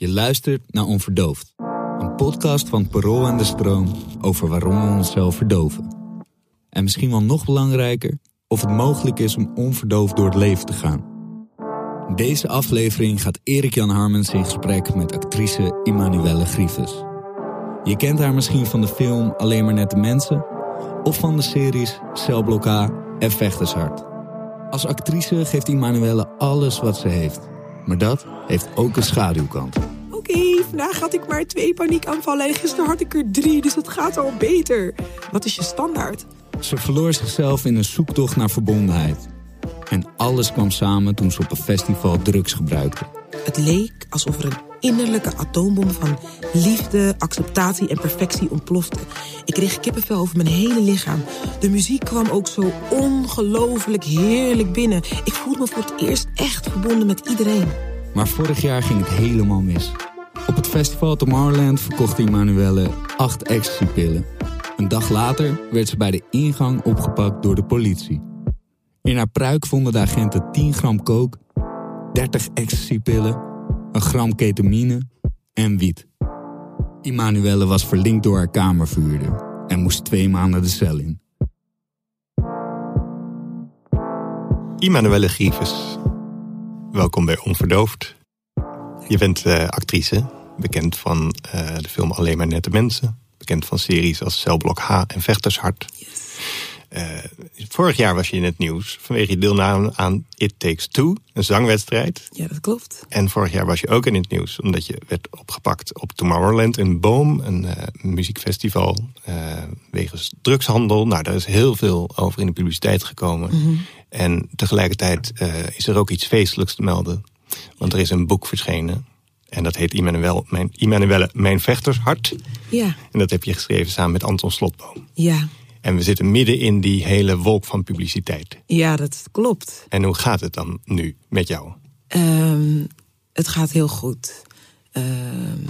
Je luistert naar Onverdoofd. Een podcast van Parool en de Stroom over waarom we onszelf verdoven. En misschien wel nog belangrijker, of het mogelijk is om onverdoofd door het leven te gaan. Deze aflevering gaat Erik-Jan Harmens in gesprek met actrice Immanuelle Grieves. Je kent haar misschien van de film Alleen maar nette mensen... of van de series Celblok H en Vechtershart. Als actrice geeft Immanuelle alles wat ze heeft. Maar dat heeft ook een schaduwkant. Oké, vandaag had ik maar twee paniekaanvallen en gisteren had ik er drie, dus dat gaat al beter. Wat is je standaard? Ze verloor zichzelf in een zoektocht naar verbondenheid. En alles kwam samen toen ze op een festival drugs gebruikte. Het leek alsof er een innerlijke atoombom van liefde, acceptatie en perfectie ontplofte. Ik kreeg kippenvel over mijn hele lichaam. De muziek kwam ook zo ongelooflijk heerlijk binnen. Ik voelde me voor het eerst echt verbonden met iedereen. Maar vorig jaar ging het helemaal mis. Op het festival Tomorrowland verkocht Emanuelle acht ecstasypillen. Een dag later werd ze bij de ingang opgepakt door de politie. In haar pruik vonden de agenten 10 gram coke, 30 ecstasypillen, een gram ketamine en wiet. Emanuelle was verlinkt door haar kamervuurder en moest twee maanden de cel in. Immanuelle Grieves. Welkom bij Onverdoofd. Je bent eh, actrice, bekend van eh, de film Alleen maar nette mensen. Bekend van series als Celblok H en Vechtershart. Eh, vorig jaar was je in het nieuws vanwege je deelname aan It Takes Two, een zangwedstrijd. Ja, dat klopt. En vorig jaar was je ook in het nieuws omdat je werd opgepakt op Tomorrowland in Boom, een muziekfestival, eh, wegens drugshandel. Nou, daar is heel veel over in de publiciteit gekomen. En tegelijkertijd is er ook iets feestelijks te melden. Want er is een boek verschenen. En dat heet Immanuel, mijn, Immanuelle, Mijn Vechtershart. Ja, En dat heb je geschreven samen met Anton Slotboom. ja, En we zitten midden in die hele wolk van publiciteit. ja, dat klopt. En hoe gaat het dan nu met jou? Ehm, het gaat heel goed. Ehm,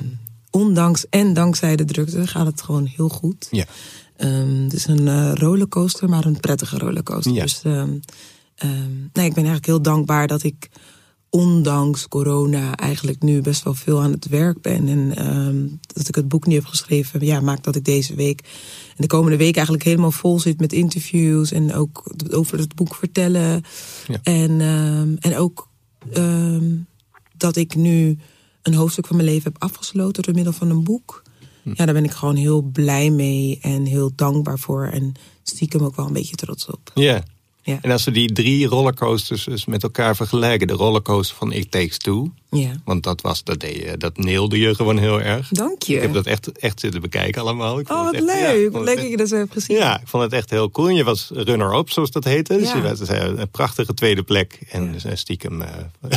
ondanks en dankzij de drukte gaat het gewoon heel goed. Ja. Ehm, het is een eh, rollercoaster, maar een prettige rollercoaster. Ja. Dus nee, ik ben eigenlijk heel dankbaar dat ik ondanks corona eigenlijk nu best wel veel aan het werk ben. En ehm, dat ik het boek nu heb geschreven, ja, maakt dat ik deze week en de komende week eigenlijk helemaal vol zit met interviews en ook over het boek vertellen. Ja. En, ehm, en ook ehm, dat ik nu een hoofdstuk van mijn leven heb afgesloten door middel van een boek. Hm. Ja, daar ben ik gewoon heel blij mee en heel dankbaar voor. En stiekem ook wel een beetje trots op. Ja. Ja. En als we die drie rollercoasters dus met elkaar vergelijken. De rollercoaster van It Takes Two. Ja. Want dat, was, dat, deed je, dat neelde je gewoon heel erg. Dank je. Ik heb dat echt, echt zitten bekijken allemaal. Ik vond Oh, wat het echt- ja, leuk. het leuk dat je dat zo hebt gezien. Ja, ik vond het echt heel cool. En je was runner-up, zoals dat heette. Dus Ja. je was eh, een prachtige tweede plek. En dus, eh, stiekem eh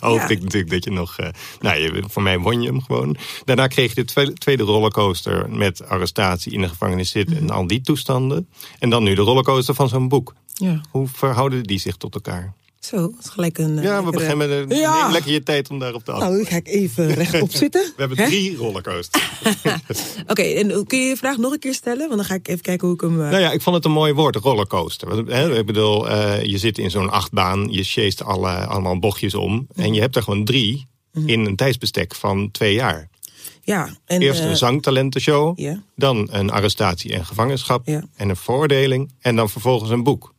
hoopte Ja. ik natuurlijk dat je nog... eh, nou, je, voor mij won je hem gewoon. Daarna kreeg je de tweede, tweede rollercoaster met arrestatie in de gevangenis zitten... Mhm. en al die toestanden. En dan nu de rollercoaster van zo'n boek. Ja. Hoe verhouden die zich tot elkaar? Zo, dat is gelijk een... eh, Ja, we beginnen met Ja. neem lekker je tijd om daarop te Nou, antwoorden. dan ga ik even rechtop zitten. We hebben drie rollercoasters. Oké, en kun je je vraag nog een keer stellen? Want dan ga ik even kijken hoe ik hem... eh, Nou ja, ik vond het een mooi woord, rollercoaster. Want, hè, ik bedoel, eh, je zit in zo'n achtbaan, je chased alle, allemaal bochtjes om. En je hebt er gewoon drie in een tijdsbestek van twee jaar. ja, en... Eerst eh, een zangtalentenshow, ja. dan een arrestatie en gevangenschap en een veroordeling. En dan vervolgens een boek.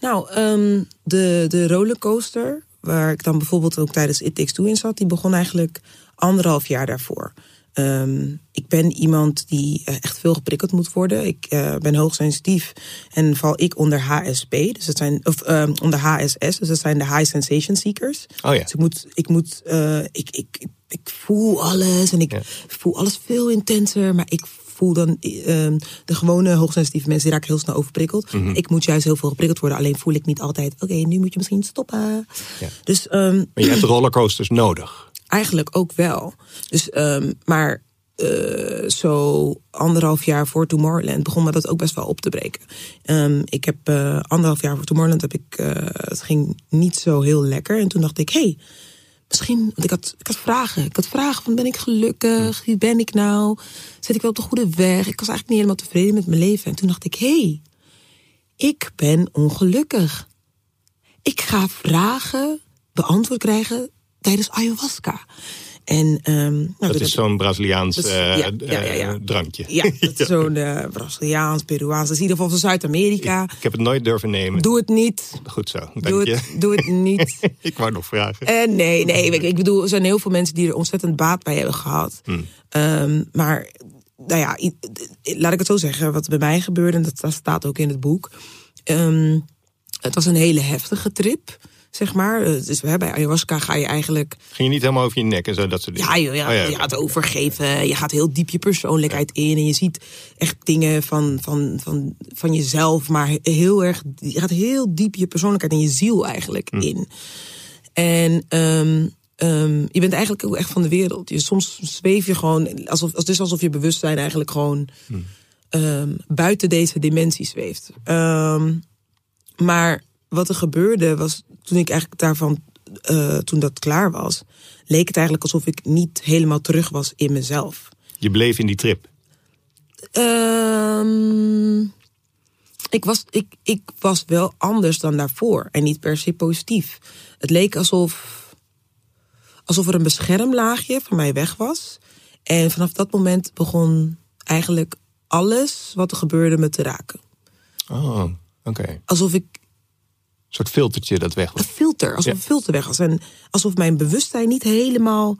Nou, ehm, de, de rollercoaster, waar ik dan bijvoorbeeld ook tijdens It Takes Two in zat, die begon eigenlijk anderhalf jaar daarvoor. Ehm, ik ben iemand die eh, echt veel geprikkeld moet worden. Ik eh, ben hoogsensitief en val ik onder HSP, dus dat zijn, of ehm, onder HSS, dus dat zijn de High Sensation Seekers. Oh ja. Dus ik moet, ik moet, eh, ik, ik, ik, ik voel alles en ik Ja. voel alles veel intenser, maar ik voel dan ehm, de gewone hoogsensitieve mensen die raken heel snel overprikkeld. Mhm. Ik moet juist heel veel geprikkeld worden, alleen voel ik niet altijd. Oké, nu moet je misschien stoppen. Ja. Dus ehm, Maar je hebt rollercoasters nodig. eigenlijk ook wel. Dus, ehm, maar eh, zo anderhalf jaar voor Tomorrowland begon me dat ook best wel op te breken. Ik heb eh, anderhalf jaar voor Tomorrowland heb ik, eh, het ging niet zo heel lekker. En toen dacht ik, hey, misschien, want ik had, ik had vragen. Ik had vragen van ben ik gelukkig? Wie ben ik nou? Zit ik wel op de goede weg? Ik was eigenlijk niet helemaal tevreden met mijn leven. En toen dacht ik, hey, ik ben ongelukkig. Ik ga vragen beantwoord krijgen tijdens ayahuasca. En, um, nou, dat is zo'n Braziliaans dat eh, ja, ja, ja, ja. eh, drankje. Ja, dat is zo'n eh, Braziliaans, Peruaans. Dat is in ieder geval van Zuid-Amerika. Ik heb het nooit durven nemen. Doe het niet. Goed zo, dank Doe je. het, doe het niet. ik wou nog vragen. Nee, nee. Ik, ik bedoel, er zijn heel veel mensen die er ontzettend baat bij hebben gehad. Ehm, maar, nou ja, laat ik het zo zeggen. Wat bij mij gebeurde, en dat, dat staat ook in het boek. Ehm, het was een hele heftige trip, zeg maar. Eh, Dus hè, bij ayahuasca ga je eigenlijk Ging je niet helemaal over je nek en zo, dat soort dingen? Ja, joh, ja, Oh, je gaat overgeven. Je gaat heel diep je persoonlijkheid in. En je ziet echt dingen van, van, van, van jezelf. Maar heel erg. Je gaat heel diep je persoonlijkheid en je ziel eigenlijk in. En ehm, ehm, je bent eigenlijk ook echt van de wereld. Je, soms zweef je gewoon. Alsof, het is alsof je bewustzijn eigenlijk gewoon. ehm, buiten deze dimensie zweeft. Maar wat er gebeurde was toen ik eigenlijk daarvan, eh, toen dat klaar was, leek het eigenlijk alsof ik niet helemaal terug was in mezelf. Je bleef in die trip. Ehm, ik, was, ik, ik was wel anders dan daarvoor en niet per se positief. Het leek alsof, alsof er een beschermlaagje van mij weg was. En vanaf dat moment begon eigenlijk alles wat er gebeurde me te raken. Oh, oké. Alsof ik soort filtertje dat weg was. een filter, alsof Ja. een filter weg was. En alsof mijn bewustzijn niet helemaal.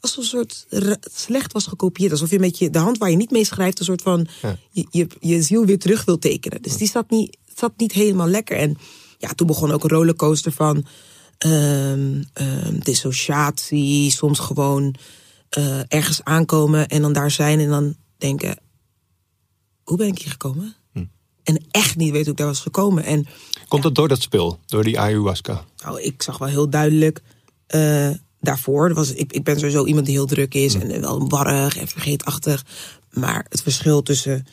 Alsof een soort slecht was gekopieerd. Alsof je met je, de hand waar je niet mee schrijft, een soort van. Ja. Je, je, je ziel weer terug wil tekenen. Dus die zat niet, zat niet helemaal lekker. En ja, toen begon ook een rollercoaster van. ehm, ehm, dissociatie, soms gewoon eh, ergens aankomen en dan daar zijn en dan denken: hoe ben ik hier gekomen? En echt niet weten hoe ik daar was gekomen. En Komt dat door dat spul? Door die ayahuasca? nou, ik zag wel heel duidelijk eh, daarvoor. Was, ik, ik ben sowieso iemand die heel druk is en wel warrig en vergeetachtig. Maar het verschil tussen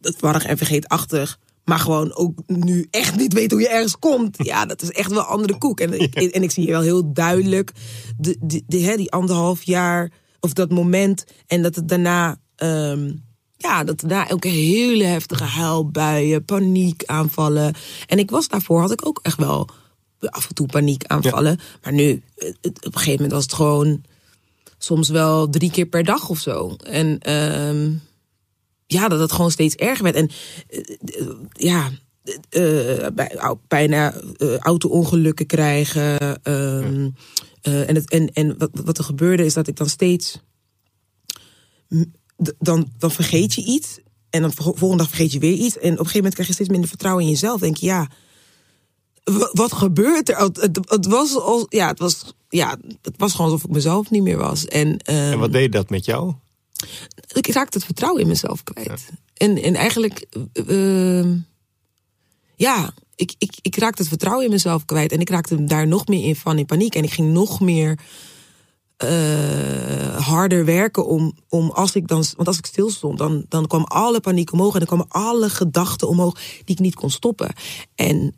het warrig en vergeetachtig. Maar gewoon ook nu echt niet weten hoe je ergens komt. Ja, dat is echt wel andere koek. En ik, en ik zie hier wel heel duidelijk de, de, de, hè, die anderhalf jaar. Of dat moment. En dat het daarna. ehm, ja, dat daarna ook hele heftige huilbuien, paniekaanvallen. En ik was daarvoor, had ik ook echt wel af en toe paniekaanvallen. Maar nu, het- het- op een gegeven moment was het gewoon soms wel drie keer per dag of zo. En ehm, ja, dat het gewoon steeds erger werd. En eh, eh, ja, eh, bij, bijna eh, auto-ongelukken krijgen. ehm, eh, en het, en, en wat, wat er gebeurde is dat ik dan steeds dan, dan vergeet je iets. En dan vol- volgende dag vergeet je weer iets. En op een gegeven moment krijg je steeds minder vertrouwen in jezelf. Denk je, ja, wa- wat gebeurt er? Het, het, het was al, ja, het was, ja, het was gewoon alsof ik mezelf niet meer was. En, ehm, En wat deed dat met jou? ik raakte het vertrouwen in mezelf kwijt. En, en eigenlijk, ehm, ja, ik, ik, ik raakte het vertrouwen in mezelf kwijt. En ik raakte daar nog meer in van in paniek. En ik ging nog meer eh, harder werken om, om als ik dan, want als ik stil stond, dan, dan kwam alle paniek omhoog en dan kwamen alle gedachten omhoog die ik niet kon stoppen. En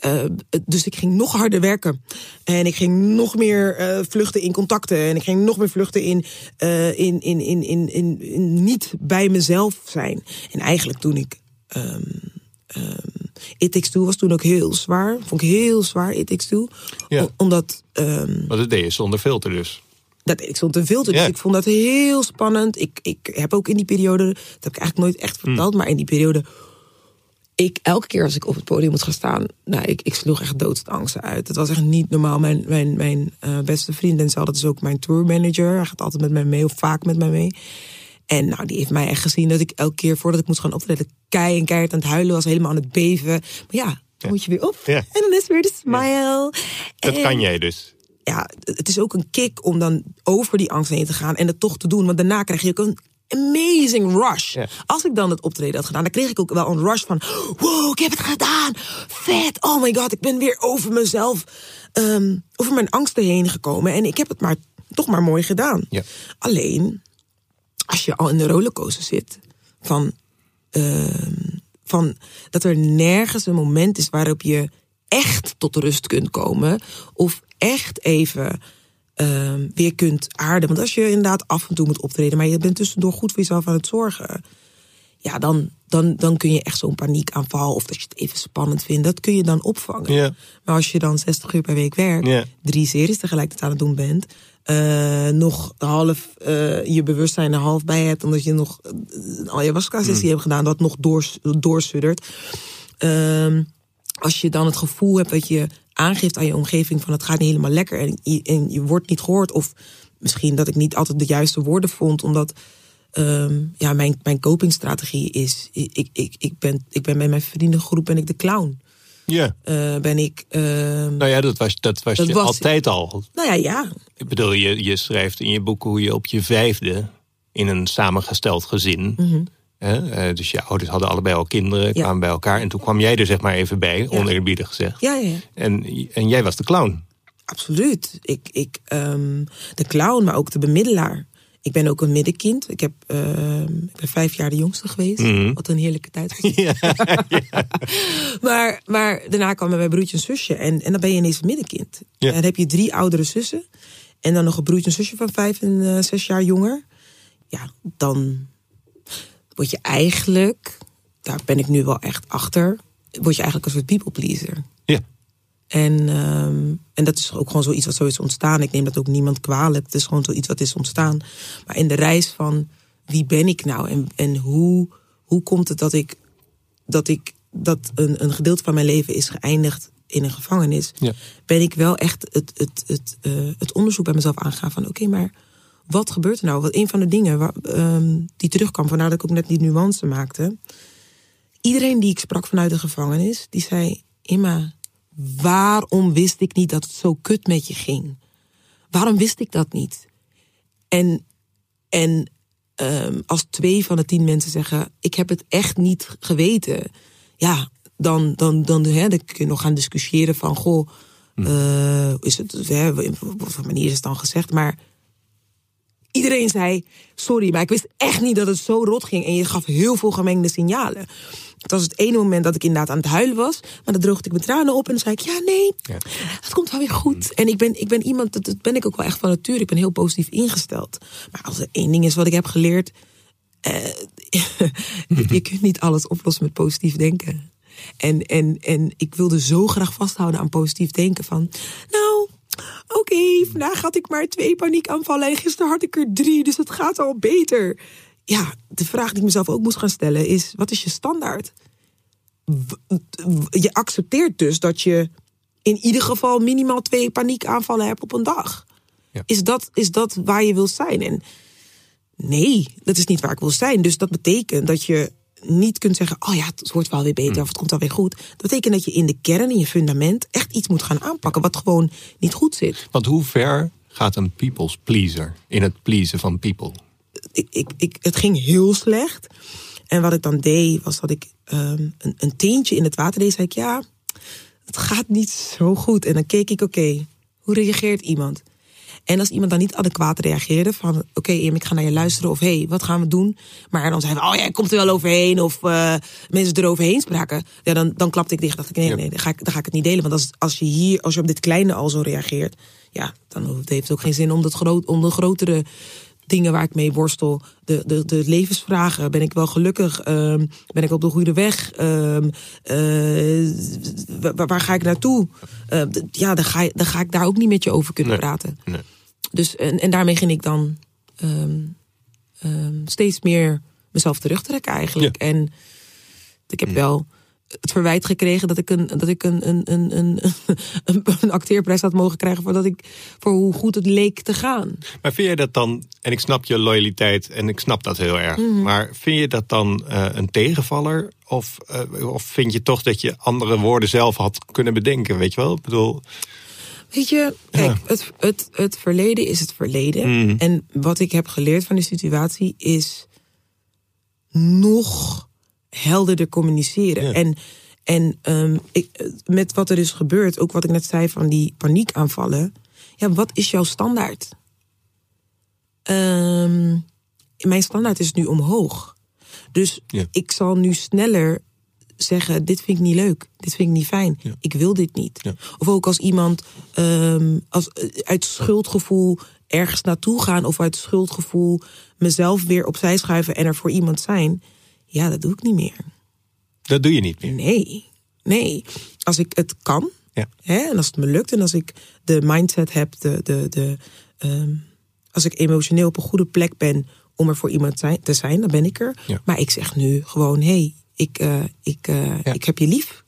eh, dus ik ging nog harder werken. En ik ging nog meer eh, vluchten in contacten. En ik ging nog meer vluchten in, in, in, in, in, in, in niet bij mezelf zijn. En eigenlijk toen ik. ehm ehm It Takes Two was toen ook heel zwaar. Vond ik heel zwaar, It Takes Two. Ja. Omdat. ehm, Want dat deed je zonder filter dus. dat ik stond te veel te. Dus Ja. ik vond dat heel spannend. Ik, ik heb ook in die periode, dat heb ik eigenlijk nooit echt verteld, maar in die periode, ik elke keer als ik op het podium moet gaan staan, nou, ik, ik sloeg echt doodsangsten uit. Het was echt niet normaal. Mijn, mijn, mijn eh, beste vriend Denzel, dat is ook mijn tourmanager. Hij gaat altijd met mij mee of vaak met mij mee. En nou, die heeft mij echt gezien dat ik elke keer voordat ik moest gaan optreden, kei en keihard aan het huilen was, helemaal aan het beven. Maar ja, dan moet je weer op. Ja. En dan is weer de smile. Dat En- kan jij dus. ja, het is ook een kick om dan over die angst heen te gaan en het toch te doen. Want daarna krijg je ook een amazing rush. Ja. Als ik dan het optreden had gedaan, dan kreeg ik ook wel een rush van... wow, ik heb het gedaan, vet, oh my god, ik ben weer over mezelf... ehm, over mijn angsten heen gekomen en ik heb het maar toch maar mooi gedaan. Ja. Alleen, als je al in de rollercoaster zit van, ehm, van dat er nergens een moment is waarop je echt tot rust kunt komen of echt even ehm, weer kunt aarden. Want als je inderdaad af en toe moet optreden, maar je bent tussendoor goed voor jezelf aan het zorgen, ja, dan, dan, dan kun je echt zo'n paniekaanval of dat je het even spannend vindt, dat kun je dan opvangen. Maar als je dan 60 uur per week werkt, drie series tegelijkertijd aan het doen bent, eh, nog half eh, je bewustzijn er half bij hebt, omdat je nog eh, een ayahuasca-sessie hebt gedaan, dat nog doors, doorsuddert. Ehm, als je dan het gevoel hebt dat je aangeeft aan je omgeving van het gaat niet helemaal lekker en je, en je wordt niet gehoord, of misschien dat ik niet altijd de juiste woorden vond, omdat ehm, ja, mijn, mijn copingstrategie is, ik, ik, ik, ben, ik ben bij mijn vriendengroep ben ik de clown. Ja. Eh, ben ik, ehm, Nou ja, dat was, dat was Dat je was- altijd al. nou ja, ja, Ik bedoel, je, je schrijft in je boek hoe je op je vijfde in een samengesteld gezin. hè, eh, dus je ouders hadden allebei al kinderen, Mhm. Ja. kwamen bij elkaar. En toen kwam jij er zeg maar even bij, oneerbiedig gezegd. ja, ja. En, en jij was de clown. Absoluut. Ik, ik, ehm, de clown, maar ook de bemiddelaar. Ik ben ook een middenkind. Ik, heb, ehm, ik ben vijf jaar de jongste geweest. Wat een heerlijke tijd was. maar, maar daarna kwam mijn broertje en zusje. En, en dan ben je ineens een middenkind. Ja. En dan heb je drie oudere zussen. En dan nog een broertje en zusje van vijf en eh, zes jaar jonger. Ja, dan word je eigenlijk... Daar ben ik nu wel echt achter. Word je eigenlijk een soort people pleaser. En, ehm, en dat is ook gewoon zoiets wat zo is ontstaan. Ik neem dat ook niemand kwalijk. Het is gewoon zoiets wat is ontstaan. Maar in de reis van wie ben ik nou? En, en hoe, hoe komt het dat ik dat, ik, dat een, een gedeelte van mijn leven is geëindigd in een gevangenis? Ja. Ben ik wel echt het, het, het, eh, het onderzoek bij mezelf aangaan van oké, maar wat gebeurt er nou? Wat een van de dingen waar, ehm, die terugkwam, vandaar dat ik ook net die nuance maakte. Iedereen die ik sprak vanuit de gevangenis, die zei: Imma, waarom wist ik niet dat het zo kut met je ging? Waarom wist ik dat niet? En, en ehm, als twee van de tien mensen zeggen: Ik heb het echt niet geweten. Ja, dan, dan, dan, hè, dan kun je nog gaan discussiëren van: Goh, eh, is het, hè, op wat manier is het dan gezegd? Maar iedereen zei: Sorry, maar ik wist echt niet dat het zo rot ging. En je gaf heel veel gemengde signalen. Het was het ene moment dat ik inderdaad aan het huilen was. Maar dan droogde ik mijn tranen op en dan zei ik: Ja, nee, Ja. het komt wel weer goed. En ik ben, ik ben iemand, dat, dat ben ik ook wel echt van nature. Ik ben heel positief ingesteld. Maar als er één ding is wat ik heb geleerd. eh, je kunt niet alles oplossen met positief denken. En, en, en ik wilde zo graag vasthouden aan positief denken. Van, nou, oké, vandaag had ik maar twee paniekaanvallen. En gisteren had ik er drie, dus het gaat al beter. Ja, de vraag die ik mezelf ook moest gaan stellen is: wat is je standaard? Je accepteert dus dat je in ieder geval minimaal twee paniekaanvallen hebt op een dag. Ja. Is, dat, is dat waar je wil zijn? En nee, dat is niet waar ik wil zijn. Dus dat betekent dat je niet kunt zeggen: Oh ja, het wordt wel weer beter of het komt wel weer goed. Dat betekent dat je in de kern, in je fundament, echt iets moet gaan aanpakken wat gewoon niet goed zit. Want hoe ver gaat een people's pleaser in het pleasen van people? Ik, ik, ik, het ging heel slecht. En wat ik dan deed, was dat ik ehm, een, een teentje in het water deed. Zei ik, ja, het gaat niet zo goed. En dan keek ik, oké, hoe reageert iemand? En als iemand dan niet adequaat reageerde, van oké, Im, ik ga naar je luisteren, of hé, hey, wat gaan we doen? Maar dan zei we, oh ja, komt er wel overheen, of eh, mensen eroverheen spraken. Ja, dan, dan klapte ik dicht. Dacht ik, nee, nee, dan ga, ik, dan ga ik het niet delen. Want als, als je hier, als je op dit kleine al zo reageert, ja, dan heeft het ook geen zin om, dat groot, om de grotere dingen waar ik mee worstel, de, de, de levensvragen. Ben ik wel gelukkig? Ehm, ben ik op de goede weg? Ehm, eh, waar, waar ga ik naartoe? Eh, d- ja, dan ga, dan ga ik daar ook niet met je over kunnen Nee. praten. Nee. Dus, en, en daarmee ging ik dan ehm, ehm, steeds meer mezelf terugtrekken eigenlijk. En ik heb wel het verwijt gekregen dat ik een, dat ik een, een, een, een, een, een acteerprijs had mogen krijgen voor, dat ik, voor hoe goed het leek te gaan. Maar vind je dat dan, en ik snap je loyaliteit en ik snap dat heel erg, Mhm. maar vind je dat dan eh, een tegenvaller? Of, eh, of vind je toch dat je andere woorden zelf had kunnen bedenken? Weet je wel? Ik bedoel, Weet je, kijk, het, het, het verleden is het verleden. En wat ik heb geleerd van die situatie is nog helderder communiceren. Ja. En, en ehm, ik, met wat er is gebeurd, ook wat ik net zei van die paniekaanvallen. Ja, wat is jouw standaard? Ehm, mijn standaard is nu omhoog. Dus Ja. ik zal nu sneller zeggen: Dit vind ik niet leuk, dit vind ik niet fijn, ik wil dit niet. Ja. Of ook als iemand ehm, als, eh, uit schuldgevoel ergens naartoe gaan, of uit schuldgevoel mezelf weer opzij schuiven en er voor iemand zijn. Ja, dat doe ik niet meer. Dat doe je niet meer. Nee, nee. Als ik het kan, Ja. hè, en als het me lukt, en als ik de mindset heb, de, de, de, ehm, als ik emotioneel op een goede plek ben om er voor iemand te zijn, dan ben ik er. Ja. Maar ik zeg nu gewoon, hé, hey, ik, eh, ik, eh, Ja. ik heb je lief.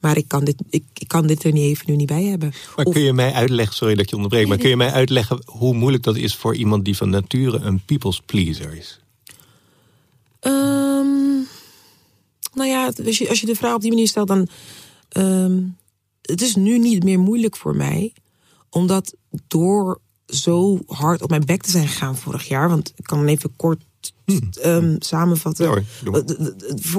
Maar ik kan dit, ik, ik kan dit er niet even nu niet bij hebben. Maar Of- kun je mij uitleggen, sorry dat je onderbreekt, maar kun je mij uitleggen hoe moeilijk dat is voor iemand die van nature een people's pleaser is? Nou als je, als je de vraag op die manier stelt, dan. ehm, het is nu niet meer moeilijk voor mij. Omdat door zo hard op mijn bek te zijn gegaan vorig jaar. Want ik kan even kort ehm, samenvatten. Ja hoor. Eh,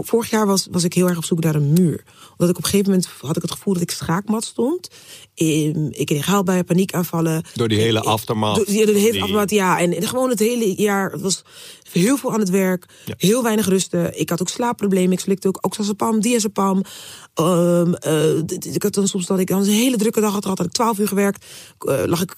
Vorig jaar was, was ik heel erg op zoek naar een muur. Omdat ik op een gegeven moment had ik het gevoel dat ik schaakmat stond. Ehm, Ik kreeg huilbuien, paniekaanvallen. Door die hele aftermath. Door, ja, door de hele Die- aftermath, ja. En, en gewoon het hele jaar, het was heel veel aan het werk. Ja. Heel weinig rusten. Ik had ook slaapproblemen. Ik slikte ook oxazepam, diazepam. D- ik had dan soms dat ik dan een hele drukke dag had gehad. Had ik twaalf uur gewerkt. Eh, lag ik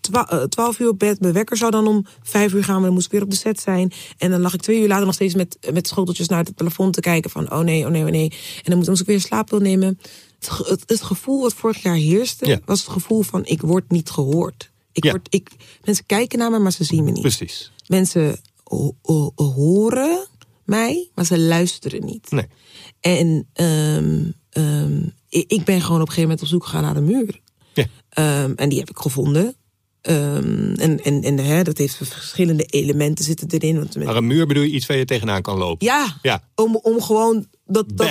twa- twaalf uur op bed. Mijn wekker zou dan om vijf uur gaan. Maar dan moest ik weer op de set zijn. En dan lag ik twee uur later nog steeds met, met schoteltjes naar het plafond te kijken. Van oh nee, oh nee, oh nee. En dan moest, moest ik weer slaappil nemen. Het, het, het gevoel wat vorig jaar heerste, Ja. was het gevoel van ik word niet gehoord. Ik Ja. word, ik, mensen kijken naar me, maar ze zien me niet. Precies. Mensen ho- ho- horen mij, maar ze luisteren niet. Nee. En ehm, ehm, ik, ik ben gewoon op een gegeven moment op zoek gegaan naar een muur. Ja. Ehm, en die heb ik gevonden. Ehm, en en, en hè, dat heeft verschillende elementen zitten erin. Want Maar een muur bedoel je iets waar je tegenaan kan lopen? ja, Ja. Om, om gewoon dat, dat,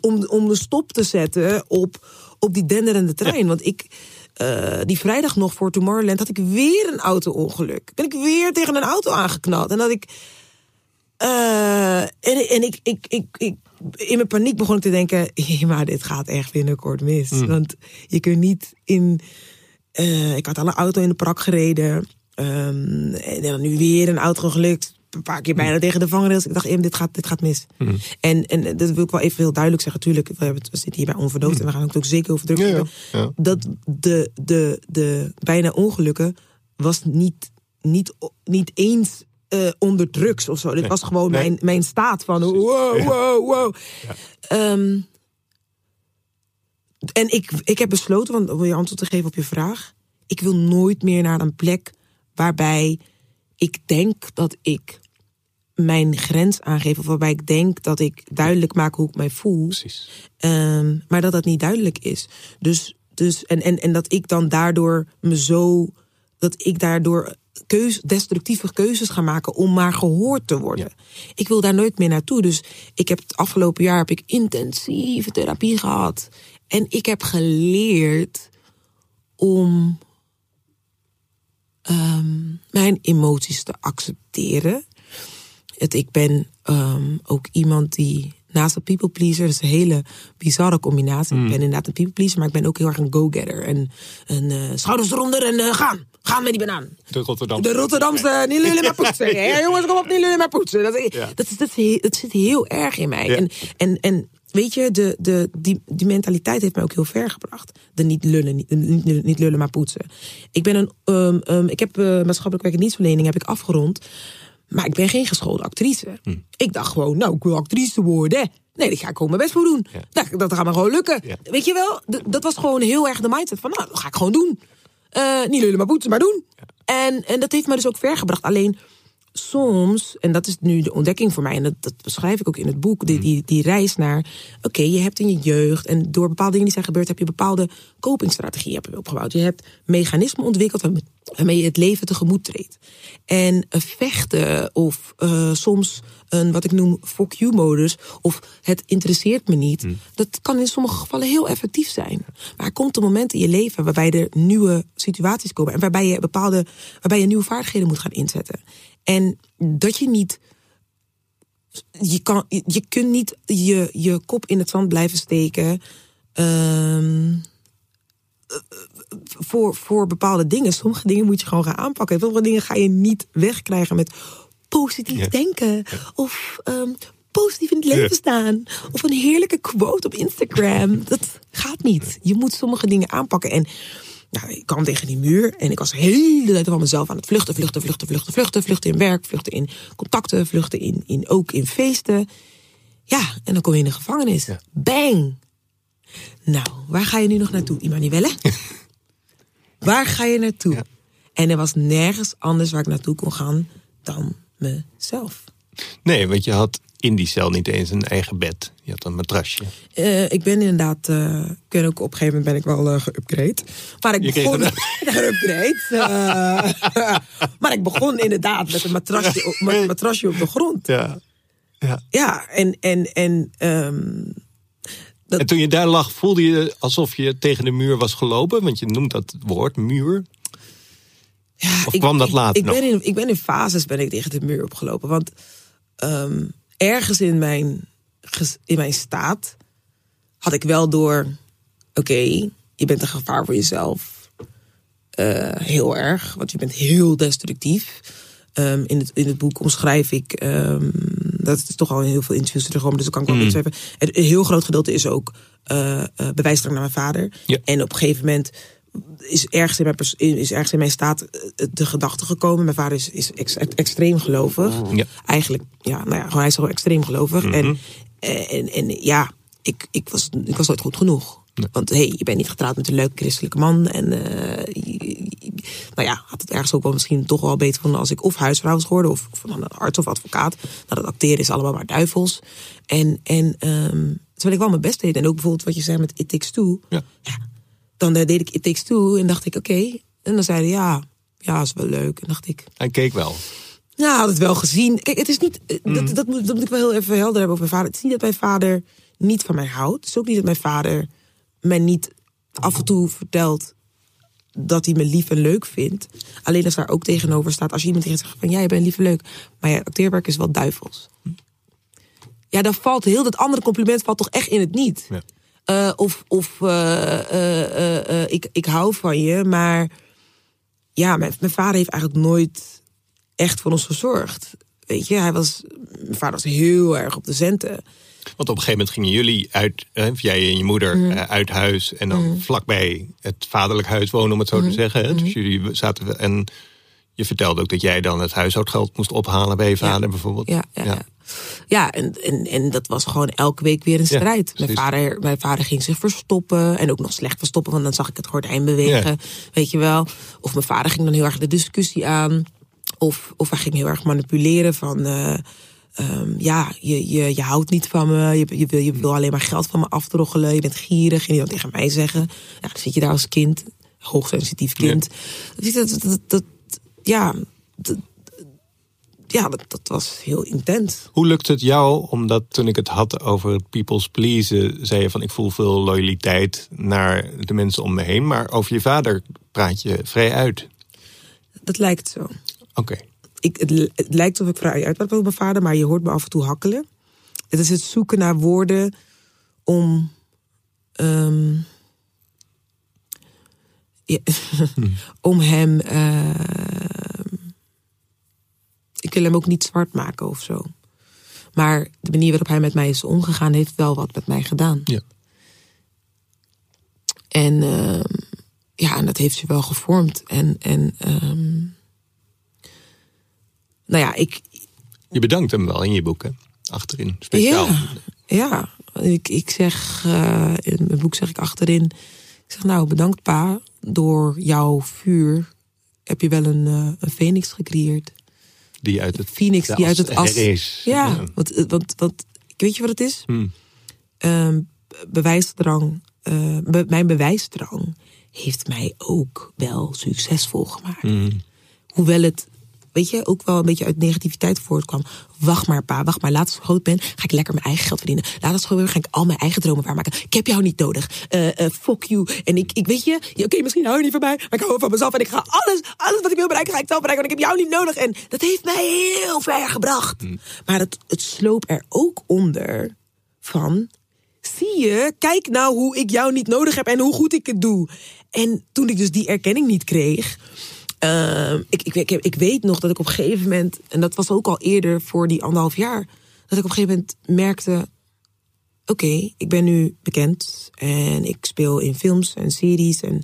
om, om de stop te zetten op, op die denderende trein. Want ik, eh, die vrijdag nog voor Tomorrowland had ik weer een auto-ongeluk. Ben ik weer tegen een auto aangeknald. En dat ik. eh, en en ik, ik, ik, ik, in mijn paniek begon ik te denken: "Hé, maar dit gaat echt binnenkort mis. Want je kunt niet in. Eh, ik had al een auto in de prak gereden. ehm, en dan nu weer een auto gelukt. Een paar keer bijna tegen de vangrails. Ik dacht, Em, dit gaat, dit gaat mis. En, en dat wil ik wel even heel duidelijk zeggen. Tuurlijk, we, hebben we zitten hier bij Onverdoofd. En we gaan het ook zeker over drugs Ja, ja, hebben. ja. Dat de, de, de bijna ongelukken was niet, niet, niet eens eh, onder drugs of zo. Dit was gewoon Nee. mijn, mijn staat van wow, wow, wow. Ehm, en ik, ik heb besloten, want om je antwoord te geven op je vraag. Ik wil nooit meer naar een plek waarbij ik denk dat ik mijn grens aangeef. Of waarbij ik denk dat ik duidelijk maak hoe ik mij voel. Precies. Ehm, maar dat dat niet duidelijk is. Dus, dus, en, en, en dat ik dan daardoor me zo. Dat ik daardoor keus, destructieve keuzes ga maken om maar gehoord te worden. Ik wil daar nooit meer naartoe. Dus ik heb het afgelopen jaar heb ik intensieve therapie gehad. En ik heb geleerd om ehm, mijn emoties te accepteren. Het, ik ben ehm, ook iemand die naast een people pleaser, dat is een hele bizarre combinatie. Ik ben inderdaad een people pleaser, maar ik ben ook heel erg een go-getter. En een eh, schouders eronder en eh, gaan. Gaan met die banaan. De Rotterdam. De Rotterdamse, niet lullen maar poetsen. Ja, jongens, kom op, niet lullen maar poetsen. Dat, Ja. dat, zit heel erg in mij. En, en, en weet je, de, de, die, die mentaliteit heeft mij ook heel ver gebracht. De niet lullen, niet, lullen maar poetsen. Ik ben een, ehm, ehm, ik heb eh, maatschappelijk werk en dienstverlening heb ik afgerond. Maar ik ben geen geschoolde actrice. Hm. Ik dacht gewoon, nou, ik wil actrice worden. Nee, daar ga ik gewoon mijn best voor doen. Ja. Nou, dat gaat me gewoon lukken. Ja. Weet je wel, d- dat was gewoon heel erg de mindset van, nou, dat ga ik gewoon doen. Eh, niet lullen maar poetsen, maar doen. En, en dat heeft me dus ook ver gebracht. Alleen soms, en dat is nu de ontdekking voor mij, en dat, dat beschrijf ik ook in het boek, die, die, die reis naar, oké, je hebt in je jeugd en door bepaalde dingen die zijn gebeurd, heb je bepaalde copingstrategieën heb je opgebouwd. Je hebt mechanismen ontwikkeld waarmee- je het leven tegemoet treedt. En eh, vechten of eh, soms een wat ik noem fuck you modus of het interesseert me niet, dat kan in sommige gevallen heel effectief zijn. Maar er komt een moment in je leven waarbij er nieuwe situaties komen en waarbij je bepaalde, waarbij je nieuwe vaardigheden moet gaan inzetten. En dat je niet je, kan, je, je kunt niet je, je kop in het zand blijven steken. ehm, eh, voor, voor bepaalde dingen. Sommige dingen moet je gewoon gaan aanpakken. Sommige dingen ga je niet wegkrijgen met positief denken. Of ehm, positief in het leven staan. Of een heerlijke quote op Instagram. Dat gaat niet. Je moet sommige dingen aanpakken. En nou, ik kwam tegen die muur en ik was de hele tijd van mezelf aan het vluchten, vluchten, vluchten, vluchten, vluchten, vluchten in werk, vluchten in contacten, vluchten in, in ook in feesten. Ja, en dan kom je in de gevangenis. Ja. Bang! Nou, waar ga je nu nog naartoe, Immanuelle? waar ga je naartoe? Ja. En er was nergens anders waar ik naartoe kon gaan dan mezelf. Nee, want je had in die cel niet eens een eigen bed. Je had een matrasje. Eh, ik ben inderdaad, eh, ik ben ook op een gegeven moment ben ik wel eh geüpgrade. Maar ik Je begon een- geüpgrade. maar ik begon inderdaad met een matrasje, op- met een matrasje op de grond. Ja. ja. Ja, en, en, en ehm, En toen je daar lag, voelde je alsof je tegen de muur was gelopen? Want je noemt dat woord, muur. Ja, Of kwam dat ik, later ik nog? Ben in, ik ben in fases ben ik tegen de muur opgelopen. Want ehm, ergens in mijn, in mijn staat had ik wel door... Oké, je bent een gevaar voor jezelf. Eh, heel erg, want je bent heel destructief. Ehm, in, het, in het boek omschrijf ik... ehm, dat is toch al in heel veel interviews terugkomen, dus dat kan ik wel Mm. iets even. Een heel groot gedeelte is ook eh eh bewijsdrang naar mijn vader. Ja. En op een gegeven moment is ergens in mijn, is ergens in mijn staat eh, de gedachte gekomen. Mijn vader is, is ex- extreem gelovig. Ja. Eigenlijk, ja, nou ja, gewoon hij is gewoon extreem gelovig. Mhm. en, en, en ja, ik, ik, was, ik was nooit goed genoeg. Want hey, je bent niet getrouwd met een leuke christelijke man. En eh, je- nou ja, had het ergens ook wel misschien toch wel beter van als ik of huisvrouw was geworden, of van een arts of advocaat. Nou, dat acteren is allemaal maar duivels. En, en ehm, terwijl ik wel mijn best deed. En ook bijvoorbeeld wat je zei met It Takes Two. Ja. Ja, dan eh, deed ik It Takes Two en dacht ik, oké. En dan zeiden ja, ja, is wel leuk. En dacht ik, Hij keek wel. ja, had het wel gezien. Kijk, het is niet. eh, Dat, dat, moet, dat moet ik wel heel even helder hebben over mijn vader. Het is niet dat mijn vader niet van mij houdt. Het is ook niet dat mijn vader mij niet af en toe vertelt dat hij me lief en leuk vindt. Alleen als daar ook tegenover staat, als je iemand tegen zegt van ja, je bent lief en leuk, maar je acteerwerk is wel duivels. Ja, dan valt heel dat andere compliment valt toch echt in het niet. Ja. Eh, of of eh, eh, ik, ik hou van je, maar ja, mijn, mijn vader heeft eigenlijk nooit echt voor ons gezorgd. Weet je, hij was, mijn vader was heel erg op de centen. Want op een gegeven moment gingen jullie uit, hè, jij en je moeder, Mhm. uit huis. En dan vlakbij het vaderlijk huis wonen, om het zo Mhm. te zeggen. Hè? Dus jullie zaten. En je vertelde ook dat jij dan het huishoudgeld moest ophalen bij je vader, bijvoorbeeld. Ja, ja, ja. Ja en, en, en dat was gewoon elke week weer een Ja, strijd. mijn, vader, mijn vader ging zich verstoppen. En ook nog slecht verstoppen, want dan zag ik het gordijn bewegen. Ja. Weet je wel. Of mijn vader ging dan heel erg de discussie aan. Of, of hij ging heel erg manipuleren van... eh, ehm, ja, je, je, je houdt niet van me. Je, je, wil, je wil alleen maar geld van me aftroggelen. Je bent gierig. En die dan tegen mij zeggen. Ja, dan zit je daar als kind. Hoogsensitief kind. Dus Dat, dat, dat, dat- ja, dat, ja dat, dat was heel intens. Hoe lukt het jou, omdat toen ik het had over people's pleasen, zei je van ik voel veel loyaliteit naar de mensen om me heen. Maar over je vader praat je vrij uit. Dat lijkt zo. Oké. Ik, het, li- het lijkt alsof ik vrij uit ben op mijn vader, maar je hoort me af en toe hakkelen. Het is het zoeken naar woorden om. ehm, ja, om hem. ehm, ik wil hem ook niet zwart maken of zo. Maar de manier waarop hij met mij is omgegaan, heeft wel wat met mij gedaan. Ja. En ehm, ja, en dat heeft je wel gevormd. En, en ehm, nou ja, ik, Je bedankt hem wel in je boeken. Achterin, speciaal. ja, ja. Ik, ik zeg, eh, in mijn boek zeg ik achterin, ik zeg nou bedankt pa, door jouw vuur heb je wel een, eh, een phoenix gecreëerd. Die uit het, Phoenix die uit het as. herrees. Ja, Ja. Want, want, want weet je wat het is? Hm. Ehm, bewijsdrang, eh, be- mijn bewijsdrang heeft mij ook wel succesvol gemaakt. Hm. Hoewel het, weet je, ook wel een beetje uit negativiteit voortkwam. Wacht maar, pa, wacht maar. Laat als ik groot ben, ga ik lekker mijn eigen geld verdienen. Laat als ik groot ben, ga ik al mijn eigen dromen waarmaken. Ik heb jou niet nodig. Eh, eh, fuck you. En ik, ik weet je, oké, misschien hou je niet van mij, maar ik hou van mezelf. En ik ga alles, alles wat ik wil bereiken, ga ik zelf bereiken. Want ik heb jou niet nodig. En dat heeft mij heel ver gebracht. Maar het, het sloop er ook onder van zie je, kijk nou hoe ik jou niet nodig heb en hoe goed ik het doe. En toen ik dus die erkenning niet kreeg. Ehm, ik, ik, ik, ik weet nog dat ik op een gegeven moment, en dat was ook al eerder voor die anderhalf jaar, dat ik op een gegeven moment merkte: oké, ik ben nu bekend en ik speel in films en series en,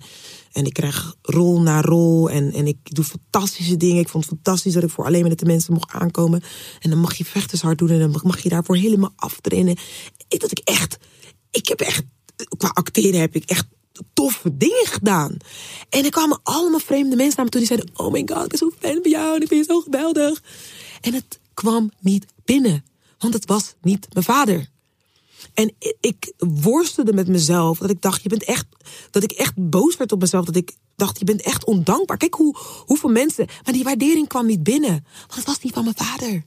en ik krijg rol na rol en, en ik doe fantastische dingen. Ik vond het fantastisch dat ik voor alleen maar de mensen mocht aankomen. En dan mag je vechtershard doen en dan mag je daarvoor helemaal aftrainen. Dat ik echt, ik heb echt, qua acteren heb ik echt toffe dingen gedaan. En er kwamen allemaal vreemde mensen naar me toe die zeiden: Oh my god, ik ben zo fan van jou en ik vind je zo geweldig. En het kwam niet binnen, want het was niet mijn vader. En ik worstelde met mezelf. Dat ik dacht, je bent echt. Dat ik echt boos werd op mezelf. Dat ik dacht, je bent echt ondankbaar. Kijk hoe, hoeveel mensen. Maar die waardering kwam niet binnen. Want het was niet van mijn vader.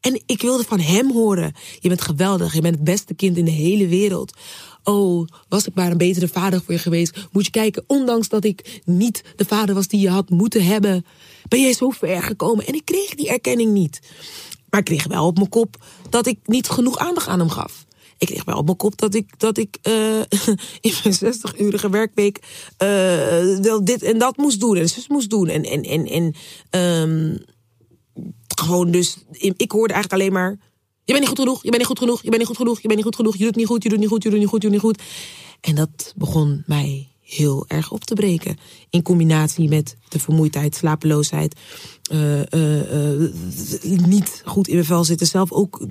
En ik wilde van hem horen. Je bent geweldig. Je bent het beste kind in de hele wereld. Oh, was ik maar een betere vader voor je geweest. Moet je kijken, ondanks dat ik niet de vader was die je had moeten hebben. Ben jij zo ver gekomen. En ik kreeg die erkenning niet. Maar ik kreeg wel op mijn kop dat ik niet genoeg aandacht aan hem gaf ik kreeg wel op mijn kop dat ik, dat ik uh, in mijn 60-urige werkweek uh, wel dit en dat moest doen en zus moest doen. En, en, en, en um, gewoon dus, ik hoorde eigenlijk alleen maar, je bent niet goed genoeg, je bent niet goed genoeg, je bent niet goed genoeg, je bent niet goed genoeg, je doet niet goed, je doet niet goed, je doet niet goed, je doet niet goed. En dat begon mij heel erg op te breken. In combinatie met de vermoeidheid, slapeloosheid, uh, uh, uh, niet goed in mijn vel zitten. Zelf ook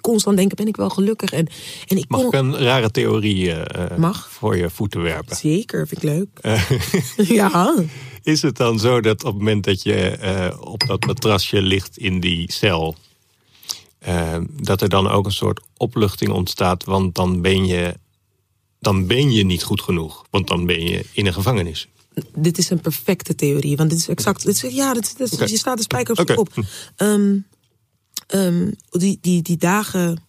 constant denken, ben ik wel gelukkig? En, en ik Mag ik een rare theorie Mag? voor je voeten werpen? Zeker, vind ik leuk. ja. Is het dan zo dat op het moment dat je op dat matrasje ligt in die cel... dat er dan ook een soort opluchting ontstaat, want dan ben je dan ben je niet goed genoeg. Want dan ben je in een gevangenis. Dit is een perfecte theorie. Want dit is exact. Dit is, ja, dit, dit, je staat de spijker op kop. Um, um, die, die, die dagen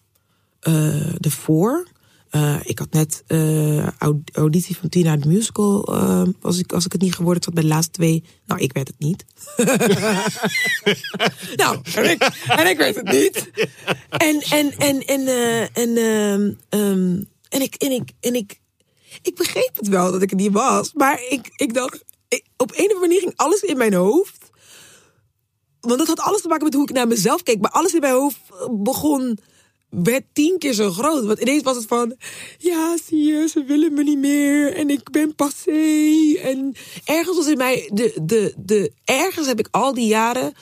uh, ervoor. Uh, ik had net uh, auditie van Tina de Musical. Uh, als, ik, als ik het niet geworden, zat bij de laatste twee. Nou, ik werd het niet. nou, en ik, en ik werd het niet. En, en, en, en, en, um, en ik, en ik, en ik, ik begreep het wel dat ik het niet was. Maar ik, ik dacht, op een of andere manier ging alles in mijn hoofd. Want dat had alles te maken met hoe ik naar mezelf keek. Maar alles in mijn hoofd begon, werd tien keer zo groot. Want ineens was het van, ja, zie je, ze willen me niet meer. En ik ben passé. En ergens was in mij, de, de, de, ergens heb ik al die jaren,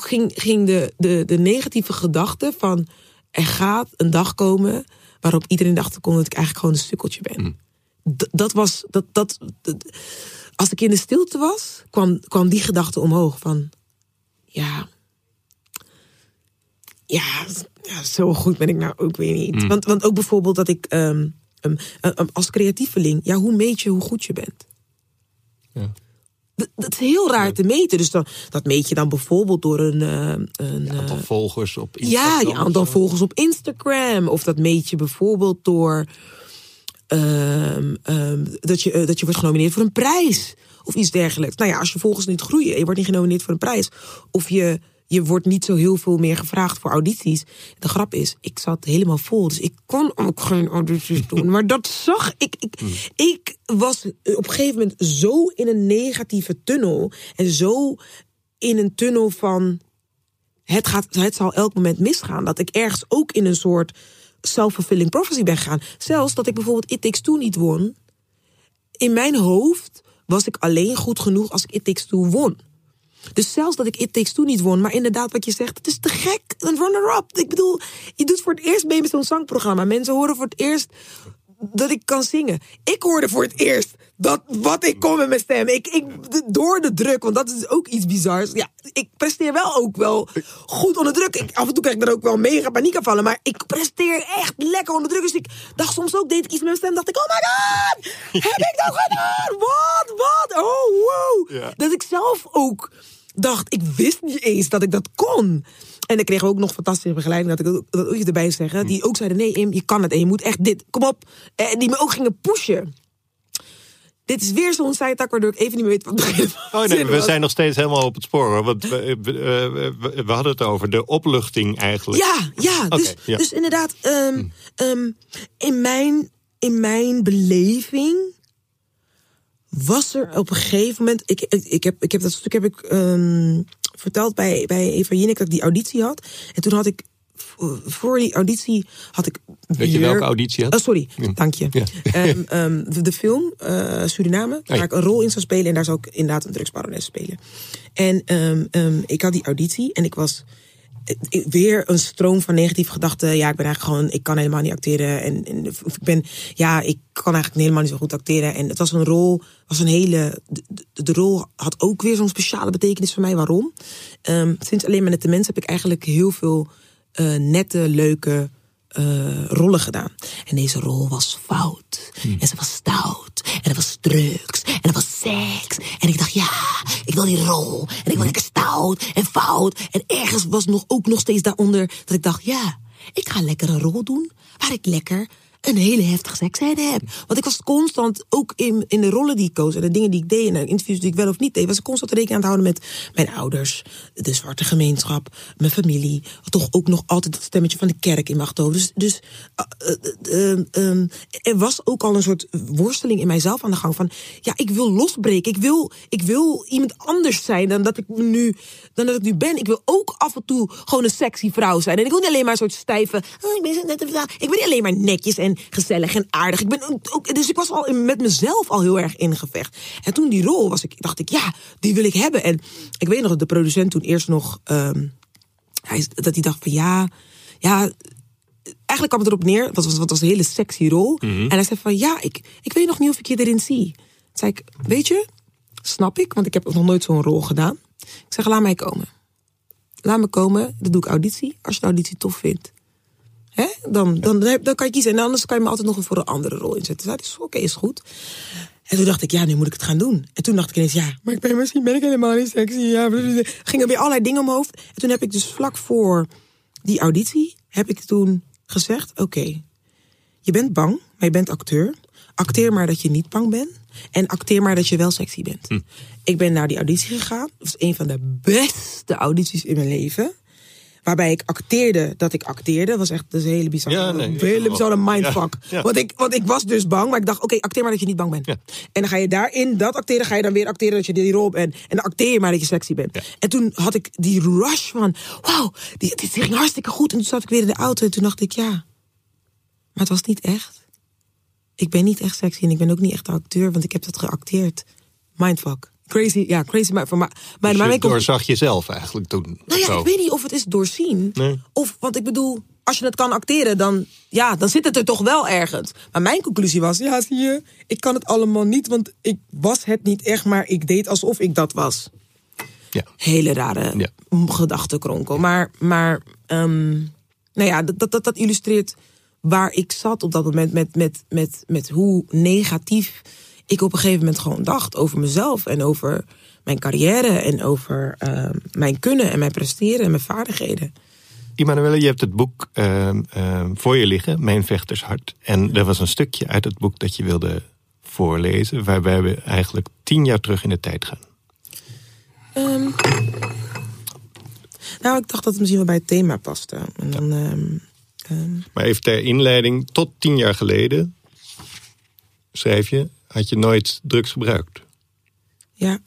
ging, ging de, de, de negatieve gedachte van, er gaat een dag komen waarop iedereen dacht dat ik eigenlijk gewoon een stukkeltje ben. Mm. Dat was, dat, dat, als ik in de stilte was, kwam, kwam die gedachte omhoog van, ja, ja, ja, zo goed ben ik nou ook weer niet. Mm. Want, want ook bijvoorbeeld dat ik um, um, um, als creatieveling, ja, hoe meet je hoe goed je bent? Ja. Dat, is heel raar te meten. Dus dan, dat meet je dan bijvoorbeeld door een. Uh, een aantal uh, volgers op Instagram. Ja, je aantal volgers op Instagram. Of dat meet je bijvoorbeeld door. Um, um, dat, je, uh, dat je wordt genomineerd voor een prijs. Of iets dergelijks. Nou ja, als je volgers niet groeien en je wordt niet genomineerd voor een prijs. Of je je wordt niet zo heel veel meer gevraagd voor audities. De grap is, ik zat helemaal vol. Dus ik kon ook geen audities doen. Maar dat zag ik. Ik, hmm. ik was op een gegeven moment zo in een negatieve tunnel. En zo in een tunnel van. Het, gaat, het zal elk moment misgaan. Dat ik ergens ook in een soort self-fulfilling prophecy ben gegaan. Zelfs dat ik bijvoorbeeld It Takes Two niet won. In mijn hoofd was ik alleen goed genoeg als ik It Takes Two won. Dus zelfs dat ik It Takes Two niet won. Maar inderdaad, wat je zegt, het is te gek. Een runner-up. Ik bedoel, je doet voor het eerst mee met zo'n zangprogramma. Mensen horen voor het eerst dat ik kan zingen. Ik hoorde voor het eerst dat wat ik kom met mijn stem. Ik, ik, door de druk, want dat is ook iets bizars. Ja, ik presteer wel ook wel goed onder druk. Ik, af en toe krijg ik er ook wel mega paniek vallen. Maar ik presteer echt lekker onder druk. Dus ik dacht soms ook, deed ik iets met mijn stem. Dacht ik, oh my god, heb ik dat gedaan? Wat, wat? Oh, wow. Dat ik zelf ook dacht, ik wist niet eens dat ik dat kon. En dan kregen we ook nog fantastische begeleiding, dat ik dat ook erbij zeggen. Die ook zeiden, nee Im, je kan het en je moet echt dit, kom op. En die me ook gingen pushen. Dit is weer zo'n zijtak waardoor ik even niet meer weet wat begin. Oh nee, we zijn nog steeds helemaal op het spoor. Want we, we, we, hadden het over de opluchting eigenlijk. Ja, ja. dus, dus inderdaad, um, um, in, mijn, in mijn beleving was er op een gegeven moment. Ik, ik, ik, heb, ik heb dat stuk heb ik um, verteld bij, bij Eva Jinek dat ik die auditie had. En toen had ik voor die auditie had ik. Weet je welke auditie had? Oh, sorry, Ja. dank je. Ja. Ehm, ehm, de, film eh, Suriname, waar ja. ik een rol in zou spelen. En daar zou ik inderdaad een drugsbarones spelen. En ehm, ik had die auditie en ik was weer een stroom van negatieve gedachten. Ja, ik ben eigenlijk gewoon, ik kan helemaal niet acteren. En, ik ben, ja, ik kan eigenlijk helemaal niet zo goed acteren. En het was een rol, was een hele, de rol had ook weer zo'n speciale betekenis voor mij. Waarom? Ehm, sinds alleen maar nette mensen heb ik eigenlijk heel veel eh, nette, leuke eh, rollen gedaan. En deze rol was fout. En ze was stout. En het was drugs. En het was seks. En ik dacht, ja, ik wil die rol. En ik wil lekker stout en fout. En ergens was nog, ook nog steeds daaronder dat ik dacht, ja, ik ga lekker een rol doen waar ik lekker een hele heftige seksscène heb. Want ik was constant, ook in, in de rollen die ik koos... en de dingen die ik deed en interviews die ik wel of niet deed... was ik constant rekening aan het houden met mijn ouders... de zwarte gemeenschap, mijn familie... toch ook nog altijd dat stemmetje van de kerk in mijn achterhoofd. Dus, dus uh, er was ook al een soort worsteling in mijzelf aan de gang van... ja, ik wil losbreken, ik wil, ik wil iemand anders zijn dan dat, ik nu, dan dat ik nu ben. Ik wil ook af en toe gewoon een sexy vrouw zijn. En ik wil niet alleen maar een soort stijve... Oh, ik ben net een. Ik ben niet alleen maar netjes en gezellig en aardig. Ik ben ook- dus ik was al in- met mezelf al heel erg in gevecht. En toen die rol was ik, dacht ik, ja, die wil ik hebben. En ik weet nog dat de producent toen eerst nog... ehm, hij, dat hij dacht van ja, ja, eigenlijk kwam het erop neer. Het was, het was een hele sexy rol. En hij zei van ja, ik, ik weet nog niet of ik je erin zie. Toen zei ik, weet je, snap ik, want ik heb nog nooit zo'n rol gedaan. Ik zeg, laat mij komen. Laat me komen, dan doe ik auditie. Als je de auditie tof vindt. Hè? Dan, dan, dan, kan je kiezen. En anders kan je me altijd nog voor een andere rol inzetten. Zei, hij, oké, is goed. En toen dacht ik, ja, nu moet ik het gaan doen. En toen dacht ik ineens, ja, maar ik ben, misschien ben ik helemaal niet sexy. Ja, gingen weer allerlei dingen omhoog. En toen heb ik dus vlak voor die auditie, heb ik toen gezegd, oké, je bent bang, maar je bent acteur. Acteer maar dat je niet bang bent. En acteer maar dat je wel sexy bent. Ik ben naar die auditie gegaan. Dat was een van de beste audities in mijn leven. Waarbij ik acteerde dat ik acteerde. Dat was echt dat is een hele bizarre, Ja, nee, een hele bizarre mindfuck. Ja, ja. Want, ik, want ik was dus bang, maar ik dacht, oké, acteer maar dat je niet bang bent. Ja. En dan ga je daarin dat acteren, ga je dan weer acteren dat je die rol bent. En dan acteer je maar dat je sexy bent. En toen had ik die rush van, wauw, dit, dit ging hartstikke goed. En toen zat ik weer in de auto en toen dacht ik, ja, maar het was niet echt. Ik ben niet echt sexy en ik ben ook niet echt acteur, want ik heb dat geacteerd. Mindfuck. Crazy, ja, crazy. Maar, maar, maar, Dus maar je mijn- doorzag jezelf eigenlijk toen. nou ja, Zo. ik weet niet of het is doorzien. Nee. Of, want ik bedoel, als je het kan acteren, dan, ja, dan zit het er toch wel ergens. Maar mijn conclusie was, ja, zie je, ik kan het allemaal niet, want ik was het niet echt, maar ik deed alsof ik dat was. Ja. Hele rare Ja. gedachtenkronkel. Maar, maar ehm, nou ja, dat, dat, dat, dat illustreert waar ik zat op dat moment met, met, met, met hoe negatief ik op een gegeven moment gewoon dacht over mezelf en over mijn carrière en over ehm, mijn kunnen en mijn presteren en mijn vaardigheden. Immanuelle, je hebt het boek ehm, ehm, voor je liggen, Mijn Vechtershart. En er was een stukje uit het boek dat je wilde voorlezen, waarbij we eigenlijk tien jaar terug in de tijd gaan. Nou, ik dacht dat het misschien wel bij het thema paste. En dan, Maar even ter inleiding, tot tien jaar geleden, schrijf je, had je nooit drugs gebruikt. Ja,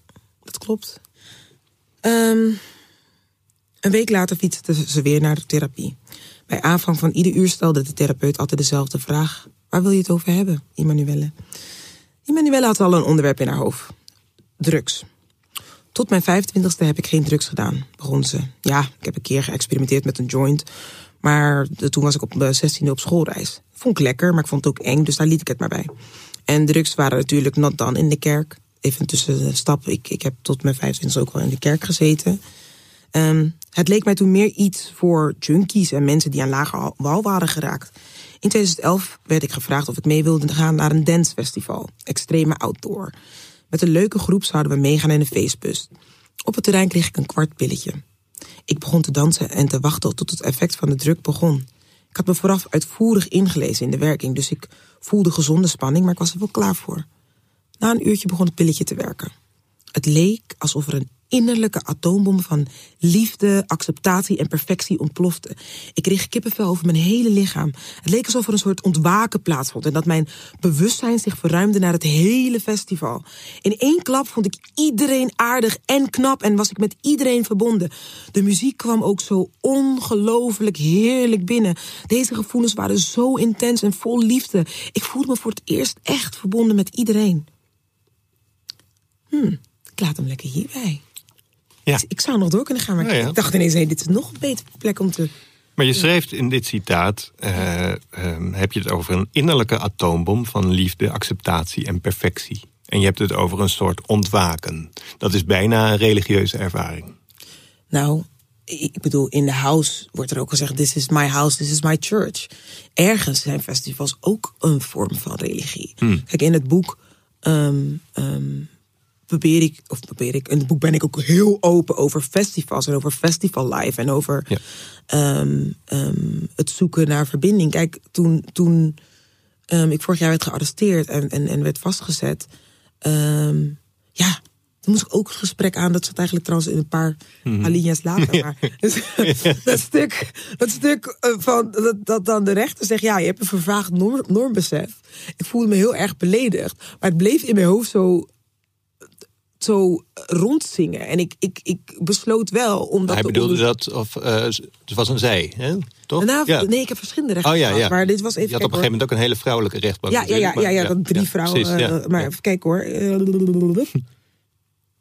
dat klopt. Ehm, een week later fietsten ze weer naar de therapie. Bij aanvang van ieder uur stelde de therapeut altijd dezelfde vraag. Waar wil je het over hebben, Immanuelle? Immanuelle had al een onderwerp in haar hoofd. Drugs. Tot mijn 25ste heb ik geen drugs gedaan, begon ze. Ja, ik heb een keer geëxperimenteerd met een joint. Maar toen was ik op mijn 16e op schoolreis. Vond ik lekker, maar ik vond het ook eng, dus daar liet ik het maar bij. En drugs waren natuurlijk not dan in de kerk. Even tussen de stap. Ik, ik heb tot mijn 25 ook wel in de kerk gezeten. Ehm, het leek mij toen meer iets voor junkies en mensen die aan lage al- wal waren geraakt. In 2011 werd ik gevraagd of ik mee wilde gaan naar een dancefestival. Extreme outdoor. Met een leuke groep zouden we meegaan in een feestbus. Op het terrein kreeg ik een kwart pilletje. Ik begon te dansen en te wachten tot het effect van de druk begon. Ik had me vooraf uitvoerig ingelezen in de werking, dus ik voelde gezonde spanning, maar ik was er wel klaar voor. Na een uurtje begon het pilletje te werken. Het leek alsof er een innerlijke atoombom van liefde, acceptatie en perfectie ontplofte. Ik kreeg kippenvel over mijn hele lichaam. Het leek alsof er een soort ontwaken plaatsvond en dat mijn bewustzijn zich verruimde naar het hele festival. In één klap vond ik iedereen aardig en knap en was ik met iedereen verbonden. De muziek kwam ook zo ongelooflijk heerlijk binnen. Deze gevoelens waren zo intens en vol liefde. Ik voelde me voor het eerst echt verbonden met iedereen. Hm, ik laat hem lekker hierbij. Ja. Ik, ik zou nog door kunnen gaan, maar ja. ik dacht ineens, hey, dit is nog een betere plek om te... Maar je schrijft in dit citaat, eh, ehm, heb je het over een innerlijke atoombom van liefde, acceptatie en perfectie. En je hebt het over een soort ontwaken. Dat is bijna een religieuze ervaring. Nou, ik bedoel, in de house wordt er ook gezegd: This is my house, this is my church. Ergens zijn festivals ook een vorm van religie. Kijk, in het boek ehm, ehm, probeer ik, of probeer ik, in het boek ben ik ook heel open over festivals en over festival life en over Ja. ehm, ehm, het zoeken naar verbinding. Kijk, toen, toen ehm, ik vorig jaar werd gearresteerd en, en, en werd vastgezet, ja, toen moest ik ook het gesprek aan. Dat zat eigenlijk trouwens in een paar alinea's later. Maar, dus, dat stuk, dat stuk eh, van dat, dat dan de rechter zegt: ja, je hebt een vervaagd norm, normbesef. Ik voelde me heel erg beledigd, maar het bleef in mijn hoofd zo zo rondzingen. En ik, ik, ik besloot wel om dat Hij bedoelde onder- dat, of eh, het was een zij, hè? toch? Nou, ja. Nee, ik heb verschillende rechten Oh ja. Maar dit was even je had op een gegeven moment ook een hele vrouwelijke rechtbank. Ja, ja, ja, ja, ja, dat drie vrouwen. precies, eh, maar even kijken hoor. Eh,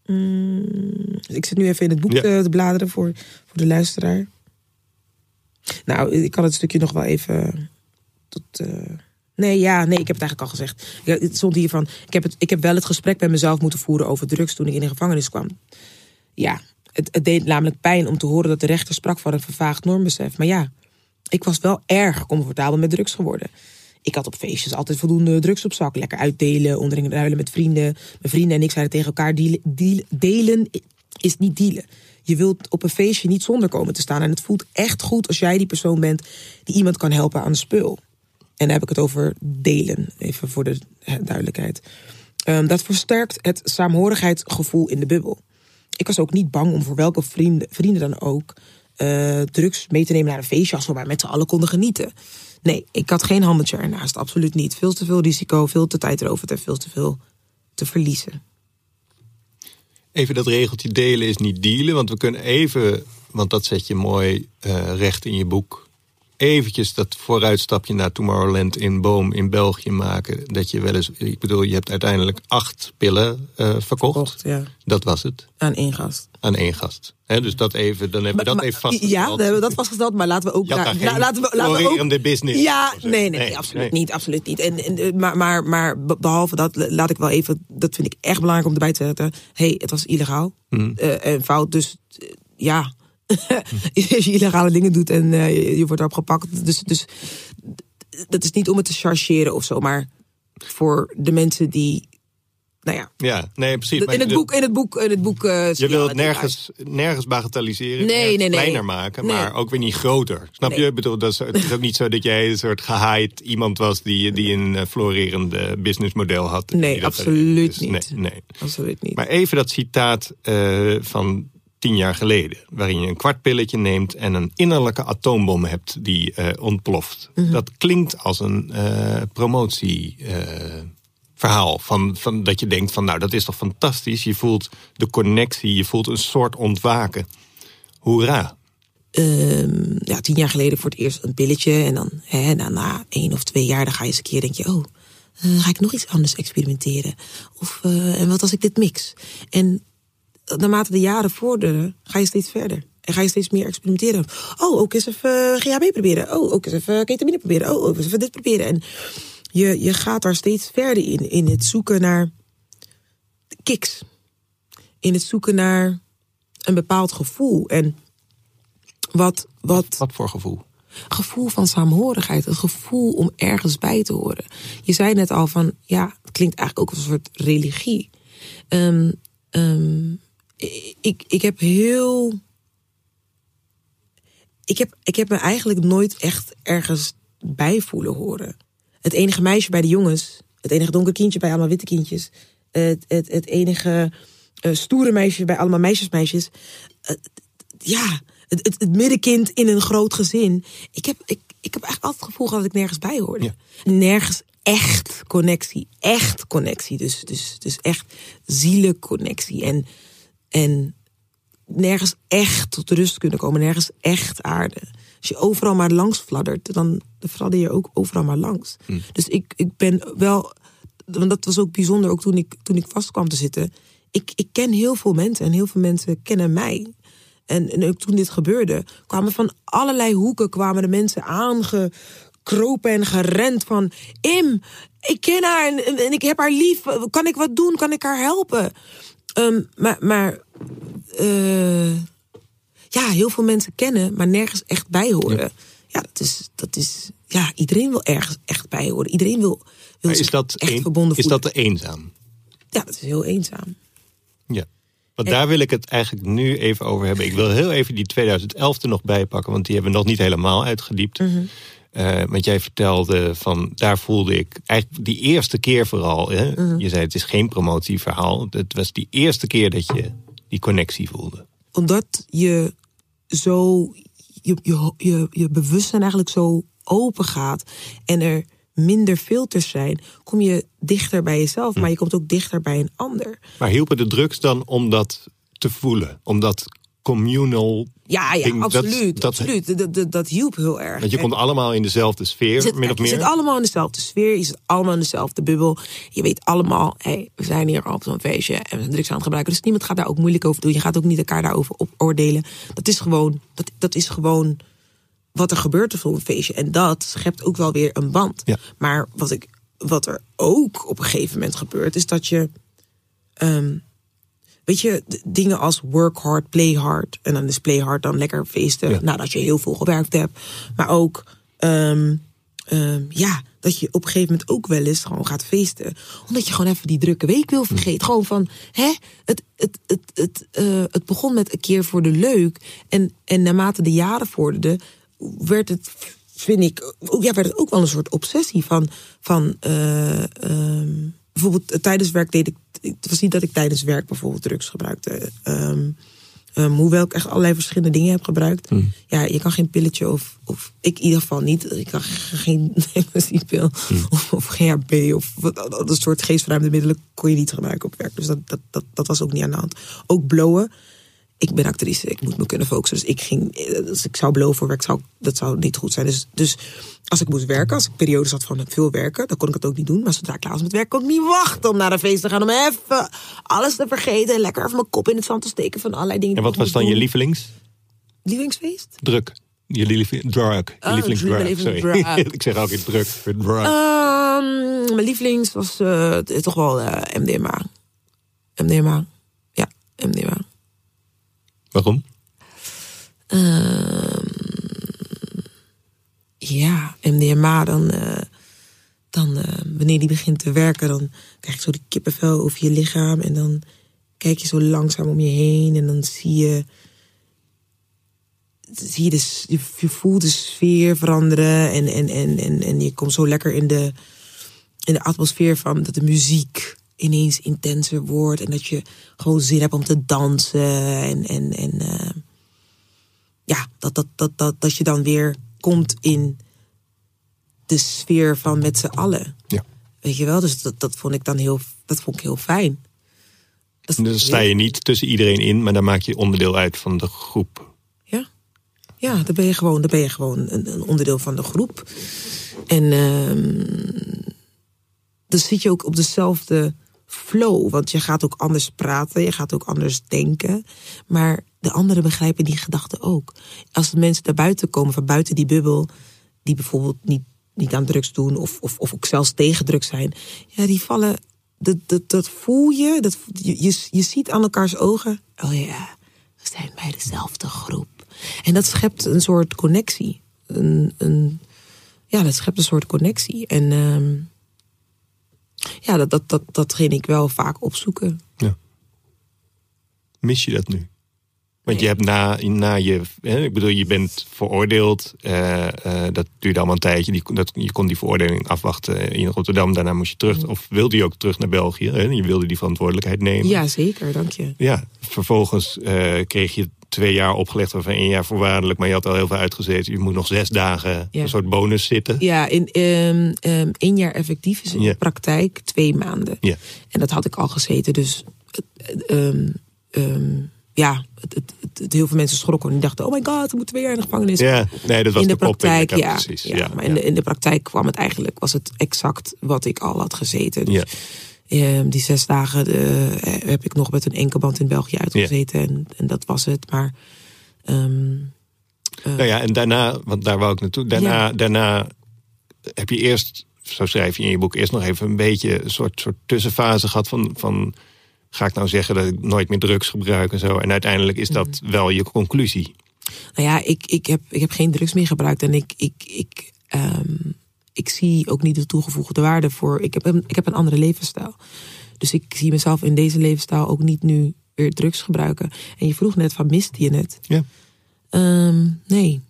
Mm, ik zit nu even in het boek te, te bladeren voor, voor de luisteraar. Nou, ik kan het stukje nog wel even tot. Nee, ja, nee, ik heb het eigenlijk al gezegd. Ja, het stond hier van. Ik heb, het, ik heb wel het gesprek met mezelf moeten voeren over drugs toen ik in de gevangenis kwam. Ja, het, het deed namelijk pijn om te horen dat de rechter sprak van een vervaagd normbesef. Maar ja, ik was wel erg comfortabel met drugs geworden. Ik had op feestjes altijd voldoende drugs op zak. Lekker uitdelen, onderling ruilen met vrienden. Mijn vrienden en ik zeiden tegen elkaar: dealen, deal- delen is niet dealen. Je wilt op een feestje niet zonder komen te staan. En het voelt echt goed als jij die persoon bent die iemand kan helpen aan de spul. En heb ik het over delen, even voor de duidelijkheid. Ehm, dat versterkt het saamhorigheidsgevoel in de bubbel. Ik was ook niet bang om voor welke vrienden, vrienden dan ook eh, drugs mee te nemen naar een feestje als we met z'n allen konden genieten. Nee, ik had geen handeltje ernaast, absoluut niet. Veel te veel risico, veel te tijdrovend en veel te veel te verliezen. Even dat regeltje delen is niet dealen. Want we kunnen even, want dat zet je mooi eh, recht in je boek. Eventjes dat vooruitstapje naar Tomorrowland in Boom in België maken. Dat je wel eens, ik bedoel, je hebt uiteindelijk acht pillen eh, verkocht. Verkocht, ja. Dat was het, Aan één gast. aan één gast. Hè, dus dat even, dan hebben we dat Maar- even vastgesteld. Ja, we hebben dat vastgesteld, maar laten we ook... La- geen laten we, laten we ook, business Ja, nee, nee, Nee, absoluut nee. niet, absoluut niet. En, en, eh, maar, maar, maar be- behalve dat, laat ik wel even... Dat vind ik echt belangrijk om erbij te zetten. hey, het was illegaal. Hmm. eh, en fout, dus ja... Als je illegale dingen doet en eh, je, wordt erop gepakt. Dus, dus dat is niet om het te chargeren of zo, maar voor de mensen die... Nou ja, Ja, nee, precies. in het boek, in het boek, in het boek. eh, Je wil het nergens, nergens bagatelliseren, Nee, nergens nee, nee. kleiner maken, maar ook weer niet groter. Snap je? Ik bedoel, dat is, het is ook niet zo dat jij een soort gehaaid iemand was die, die een eh, florerende businessmodel had. Nee, dat- absoluut dus niet. Nee. Absoluut niet. Maar even dat citaat van tien jaar geleden, waarin je een kwart pilletje neemt en een innerlijke atoombom hebt die eh, ontploft. Mhm. Dat klinkt als een eh promotieverhaal. verhaal van, van dat je denkt van nou dat is toch fantastisch. Je voelt de connectie, je voelt een soort ontwaken. Hoera. Ehm, ja, tien jaar geleden voor het eerst een pilletje. En dan hè, na, na één of twee jaar dan ga je eens een keer denk je... oh, eh, ga ik nog iets anders experimenteren? Of eh, en wat als ik dit mix? En naarmate de jaren vorderen, ga je steeds verder. En ga je steeds meer experimenteren. Oh, ook eens even GHB proberen. Oh, ook eens even ketamine proberen. Oh, ook eens even dit proberen. En je, je gaat daar steeds verder in. In het zoeken naar kicks. In het zoeken naar een bepaald gevoel. En wat, wat Wat voor gevoel? gevoel van saamhorigheid, het gevoel om ergens bij te horen. Je zei net al van, ja, het klinkt eigenlijk ook als een soort religie. Ehm, ik, ik heb heel. Ik heb, ik heb me eigenlijk nooit echt ergens bij voelen horen. Het enige meisje bij de jongens, het enige donker kindje bij allemaal witte kindjes, het, het, het enige eh, stoere meisjes bij allemaal meisjes, meisjes. Eh, ja, het, het, het middenkind in een groot gezin. Ik heb, ik, ik heb echt altijd het gevoel gehad dat ik nergens bij hoorde. Ja. Nergens echt connectie. Echt connectie. Dus, dus, dus echt zielenconnectie. En, en nergens echt tot rust kunnen komen. Nergens echt aarde. Als je overal maar langs fladdert, dan fladder je ook overal maar langs. Dus ik, ik ben wel... Want dat was ook bijzonder, ook toen ik, toen ik vast kwam te zitten. Ik, ik ken heel veel mensen en heel veel mensen kennen mij. En, en ook toen dit gebeurde, kwamen van allerlei hoeken kwamen de mensen aangekropen en gerend van... Im, ik ken haar en, en- en ik heb haar lief. Kan ik wat doen? Kan ik haar helpen? Ehm, maar maar eh, ja, heel veel mensen kennen, maar nergens echt bij horen. Ja, dat, is, dat is... Ja, iedereen wil ergens echt bij horen. Iedereen wil, wil is dat, echt een- verbonden is voelen. dat te eenzaam? Ja, dat is heel eenzaam. Ja. Want daar wil ik het eigenlijk nu even over hebben. Ik wil heel even die 2011 er nog bij pakken, want die hebben we nog niet helemaal uitgediept. Mhm. Eh, want jij vertelde van, daar voelde ik eigenlijk die eerste keer vooral. Hè? Mhm. Je zei het is geen promotieverhaal. Het was die eerste keer dat je die connectie voelde. omdat je zo je, je, je, je bewustzijn eigenlijk zo open gaat en er minder filters zijn, kom je dichter bij jezelf, maar je komt ook dichter bij een ander. Maar hielpen de drugs dan om dat te voelen? Om dat communal Ja, ja, absoluut. dat- absoluut. Dat, dat, dat hielp heel erg. Want je komt allemaal in dezelfde sfeer, zit, min of je zit meer. allemaal in dezelfde sfeer, je zit allemaal in dezelfde bubbel. Je weet allemaal, hé, we zijn hier op zo'n feestje en we zijn drugs aan het gebruiken. Dus niemand gaat daar ook moeilijk over doen. Je gaat ook niet elkaar daarover op oordelen. Dat is gewoon, dat, dat is gewoon wat er gebeurt op zo'n feestje. En dat schept ook wel weer een band. Ja. Maar wat, ik, wat er ook op een gegeven moment gebeurt, is dat je. ehm, weet je, dingen als work hard, play hard. En dan is play hard dan lekker feesten Ja. nadat je heel veel gewerkt hebt. Maar ook, ehm, ehm, ja, dat je op een gegeven moment ook wel eens gewoon gaat feesten. Omdat je gewoon even die drukke week wil vergeten. Gewoon van, hè, het, het, het, het, eh, het begon met een keer voor de leuk. En, en naarmate de jaren vorderden, werd het, vind ik, ook- ja, werd het ook wel een soort obsessie van, van eh, ehm, bijvoorbeeld eh, tijdens werk deed ik, het was niet dat ik tijdens werk bijvoorbeeld drugs gebruikte. Ehm, ehm, hoewel ik echt allerlei verschillende dingen heb gebruikt. Ja, je kan geen pilletje of, of ik in ieder geval niet. Ik kan geen ecstasy-pil of, of GHB of wat, dat soort geestverruimde middelen kon je niet gebruiken op werk. Dus dat, dat, dat, dat was ook niet aan de hand. Ook blowen. Ik ben actrice, ik moet me kunnen focussen. Dus ik ging, eh, als ik zou voor werk, zou, dat zou niet goed zijn. Dus, dus als ik moest werken, als ik periodes had van veel werken, dan kon ik het ook niet doen. Maar zodra ik klaar was met werk, kon ik niet wachten om naar een feest te gaan. Om even alles te vergeten en lekker even mijn kop in het zand te steken van allerlei dingen. En wat was dan je doen. lievelingsdruk? lievelingsfeest? Je lief, drug. Je Oh, lievelingsdrug. Sorry. ik zeg ook in druk. Drug. Ehm, mijn lievelings was eh, toch wel eh, MDMA. MDMA. Ja, MDMA. Waarom? Ehm, ja, MDMA, dan, eh, dan eh, wanneer die begint te werken, dan krijg je zo die kippenvel over je lichaam. En dan kijk je zo langzaam om je heen en dan zie je. Zie je, de, je voelt de sfeer veranderen en, en, en, en, en je komt zo lekker in de, in de atmosfeer van dat de muziek ineens intenser wordt en dat je gewoon zin hebt om te dansen en, en, en eh, ja, dat, dat, dat, dat, dat je dan weer komt in de sfeer van met z'n allen. Ja. Weet je wel? Dus dat, dat vond ik dan heel, dat vond ik heel fijn. Dat Dus dan sta je niet tussen iedereen in, maar dan maak je onderdeel uit van de groep. Ja, ja dan, ben je gewoon, dan ben je gewoon een, een onderdeel van de groep. En ehm, dan zit je ook op dezelfde flow. Want je gaat ook anders praten, je gaat ook anders denken. Maar de anderen begrijpen die gedachten ook. Als de mensen naar buiten komen, van buiten die bubbel... die bijvoorbeeld niet, niet aan drugs doen of, of, of ook zelfs tegen drugs zijn... ja, die vallen... Dat, dat, dat voel je, dat, je, je, je ziet aan elkaars ogen... oh ja, we zijn bij dezelfde groep. En dat schept een soort connectie. Een, een, ja, dat schept een soort connectie. En ehm, ja, dat, dat, dat, dat ging ik wel vaak opzoeken. Ja. Mis je dat nu? Want je hebt na, na je, hè, ik bedoel, je bent veroordeeld. eh, eh, dat duurde allemaal een tijdje. Die, dat, je kon die veroordeling afwachten in Rotterdam. Daarna moest je terug, of wilde je ook terug naar België. Hè? Je wilde die verantwoordelijkheid nemen. Ja, zeker, dank je. Ja, vervolgens eh, kreeg je twee jaar opgelegd, waarvan één jaar voorwaardelijk. Maar je had al heel veel uitgezeten. Je moet nog zes dagen Ja. een soort bonus zitten. Ja, in ehm, ehm, één jaar effectief is in Ja. de praktijk twee maanden. Ja. En dat had ik al gezeten. Dus eh, ehm, ja, het, het, het- het- heel veel mensen schrokken. En dachten, oh my god, we moeten weer in de gevangenis. Ja, nee, dat was in de, kop praktijk, ja, precies. ja, Ja, Maar in de, in de praktijk kwam het eigenlijk, was het exact wat ik al had gezeten. Dus, Ja. Ehm, die zes dagen eh, heb ik nog met een enkelband in België uitgezeten. En, en dat was het. Maar ehm, Nou ja, en daarna, want daar wou ik naartoe. Daarna, Ja. daarna heb je eerst, zo schrijf je in je boek, eerst nog even een beetje een soort, soort tussenfase gehad van, van. Ga ik nou zeggen dat ik nooit meer drugs gebruik en zo? En uiteindelijk is dat Mhm. wel je conclusie. Nou ja, ik, ik, heb, ik heb geen drugs meer gebruikt. En ik, ik, ik, ehm, ik zie ook niet de toegevoegde waarde voor. Ik heb, een, ik heb een andere levensstijl. Dus ik zie mezelf in deze levensstijl ook niet nu weer drugs gebruiken. En je vroeg net van, miste je het? Ja. Ehm, nee.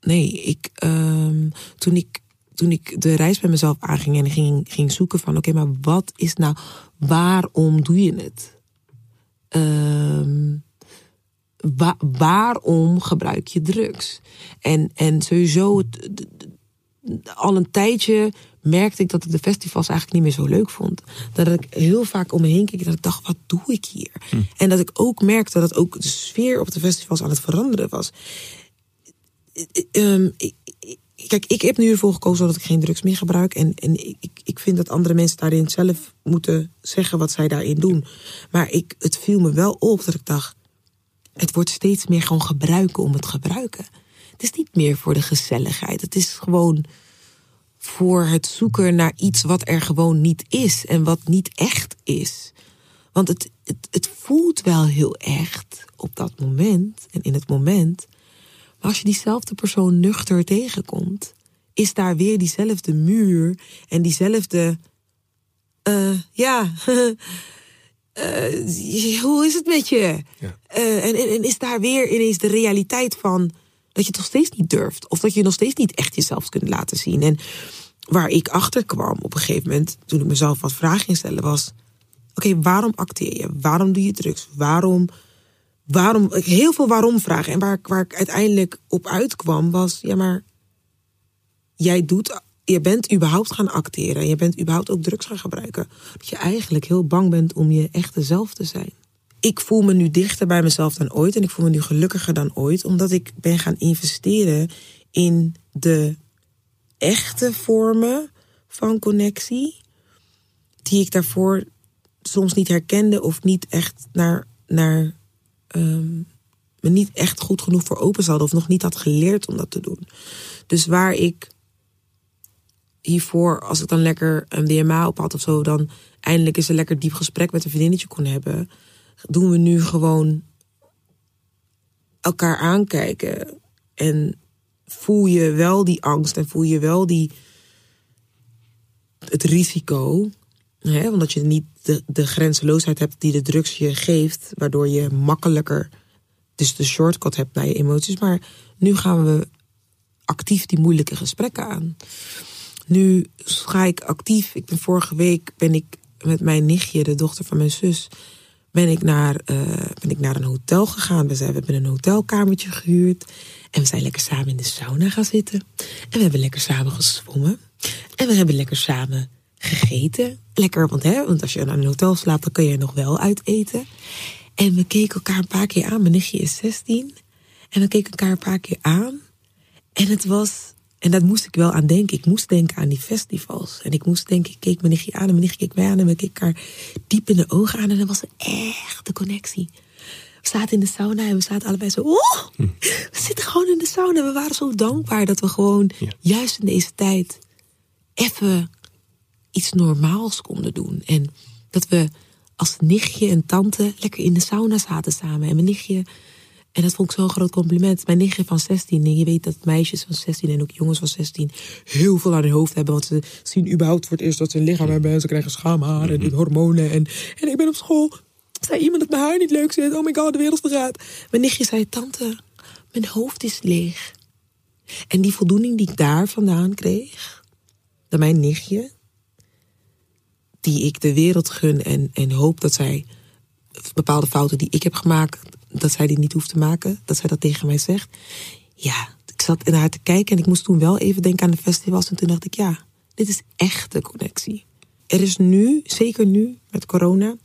Nee, ik, ehm, toen ik toen ik de reis met mezelf aanging en ging, ging zoeken van... oké, maar wat is nou... waarom doe je het? Ehm, wa- waarom gebruik je drugs? En, en sowieso, het, al een tijdje merkte ik dat ik de festivals eigenlijk niet meer zo leuk vond. Dat ik heel vaak om me heen keek en dat ik dacht, wat doe ik hier? En dat ik ook merkte dat ook de sfeer op de festivals aan het veranderen was. Ehm, ik, kijk, ik heb nu ervoor gekozen dat ik geen drugs meer gebruik. En, en ik, ik- ik vind dat andere mensen daarin zelf moeten zeggen wat zij daarin doen. Maar ik, het viel me wel op dat ik dacht, het wordt steeds meer gewoon gebruiken om het gebruiken. Het is niet meer voor de gezelligheid. Het is gewoon voor het zoeken naar iets wat er gewoon niet is en wat niet echt is. Want het, het, het voelt wel heel echt op dat moment en in het moment. Maar als je diezelfde persoon nuchter tegenkomt, is daar weer diezelfde muur en diezelfde. eh, ja, eh, hoe is het met je? Ja. Eh, en, en, en is daar weer ineens de realiteit van dat je het nog steeds niet durft. Of dat je nog steeds niet echt jezelf kunt laten zien. En waar ik achter kwam op een gegeven moment, toen ik mezelf wat vragen ging stellen, was: Oké, waarom acteer je? Waarom doe je drugs? Waarom? Waarom? Heel veel waarom vragen. En waar, waar ik uiteindelijk op uitkwam, was: Ja, maar jij doet. Je bent überhaupt gaan acteren. En je bent überhaupt ook drugs gaan gebruiken. Dat je eigenlijk heel bang bent om je echte zelf te zijn. Ik voel me nu dichter bij mezelf dan ooit. En ik voel me nu gelukkiger dan ooit. Omdat ik ben gaan investeren in de echte vormen van connectie. Die ik daarvoor soms niet herkende of niet echt naar. naar ehm, me niet echt goed genoeg voor open zat. Of nog niet had geleerd om dat te doen. Dus waar ik hiervoor, als ik dan lekker een DMA op had of zo, dan eindelijk eens een lekker diep gesprek met een vriendinnetje kon hebben, doen we nu gewoon elkaar aankijken. En voel je wel die angst en voel je wel die, het risico. Hè, omdat je niet de, de grenzeloosheid hebt die de drugs je geeft, waardoor je makkelijker dus de shortcut hebt naar je emoties. Maar nu gaan we actief die moeilijke gesprekken aan. Nu ga ik actief. Ik ben vorige week ben ik met mijn nichtje, de dochter van mijn zus, ben ik naar, eh, ben ik naar een hotel gegaan. We, zijn, we hebben een hotelkamertje gehuurd. En we zijn lekker samen in de sauna gaan zitten. En we hebben lekker samen gezwommen. En we hebben lekker samen gegeten. Lekker, want, hè, want als je aan een hotel slaapt, dan kun je nog wel uit eten. En we keken elkaar een paar keer aan. Mijn nichtje is 16. En we keken elkaar een paar keer aan. En het was, en dat moest ik wel aan denken. Ik moest denken aan die festivals. En ik moest denken, ik keek mijn nichtje aan en mijn nichtje keek mij aan. En we keken elkaar diep in de ogen aan. En dat was echt de connectie. We zaten in de sauna en we zaten allebei zo. Oh, we zitten gewoon in de sauna. We waren zo dankbaar dat we gewoon, Ja. juist in deze tijd, even iets normaals konden doen. En dat we als nichtje en tante lekker in de sauna zaten samen. En mijn nichtje, en dat vond ik zo'n groot compliment. Mijn nichtje van 16, en je weet dat meisjes van 16 en ook jongens van 16 heel veel aan hun hoofd hebben. Want ze zien überhaupt voor het eerst dat ze een lichaam hebben. En ze krijgen schaamhaar en de hormonen. En, en ik ben op school. Zei iemand dat mijn haar niet leuk zit? Oh my god, de wereld vergaat. Mijn nichtje zei, tante, mijn hoofd is leeg. En die voldoening die ik daar vandaan kreeg, dat mijn nichtje, die ik de wereld gun en, en hoop dat zij bepaalde fouten die ik heb gemaakt, dat zij die niet hoeft te maken, dat zij dat tegen mij zegt. Ja, ik zat naar haar te kijken en ik moest toen wel even denken aan de festivals. En toen dacht ik, ja, dit is echt de connectie. Er is nu, zeker nu met corona,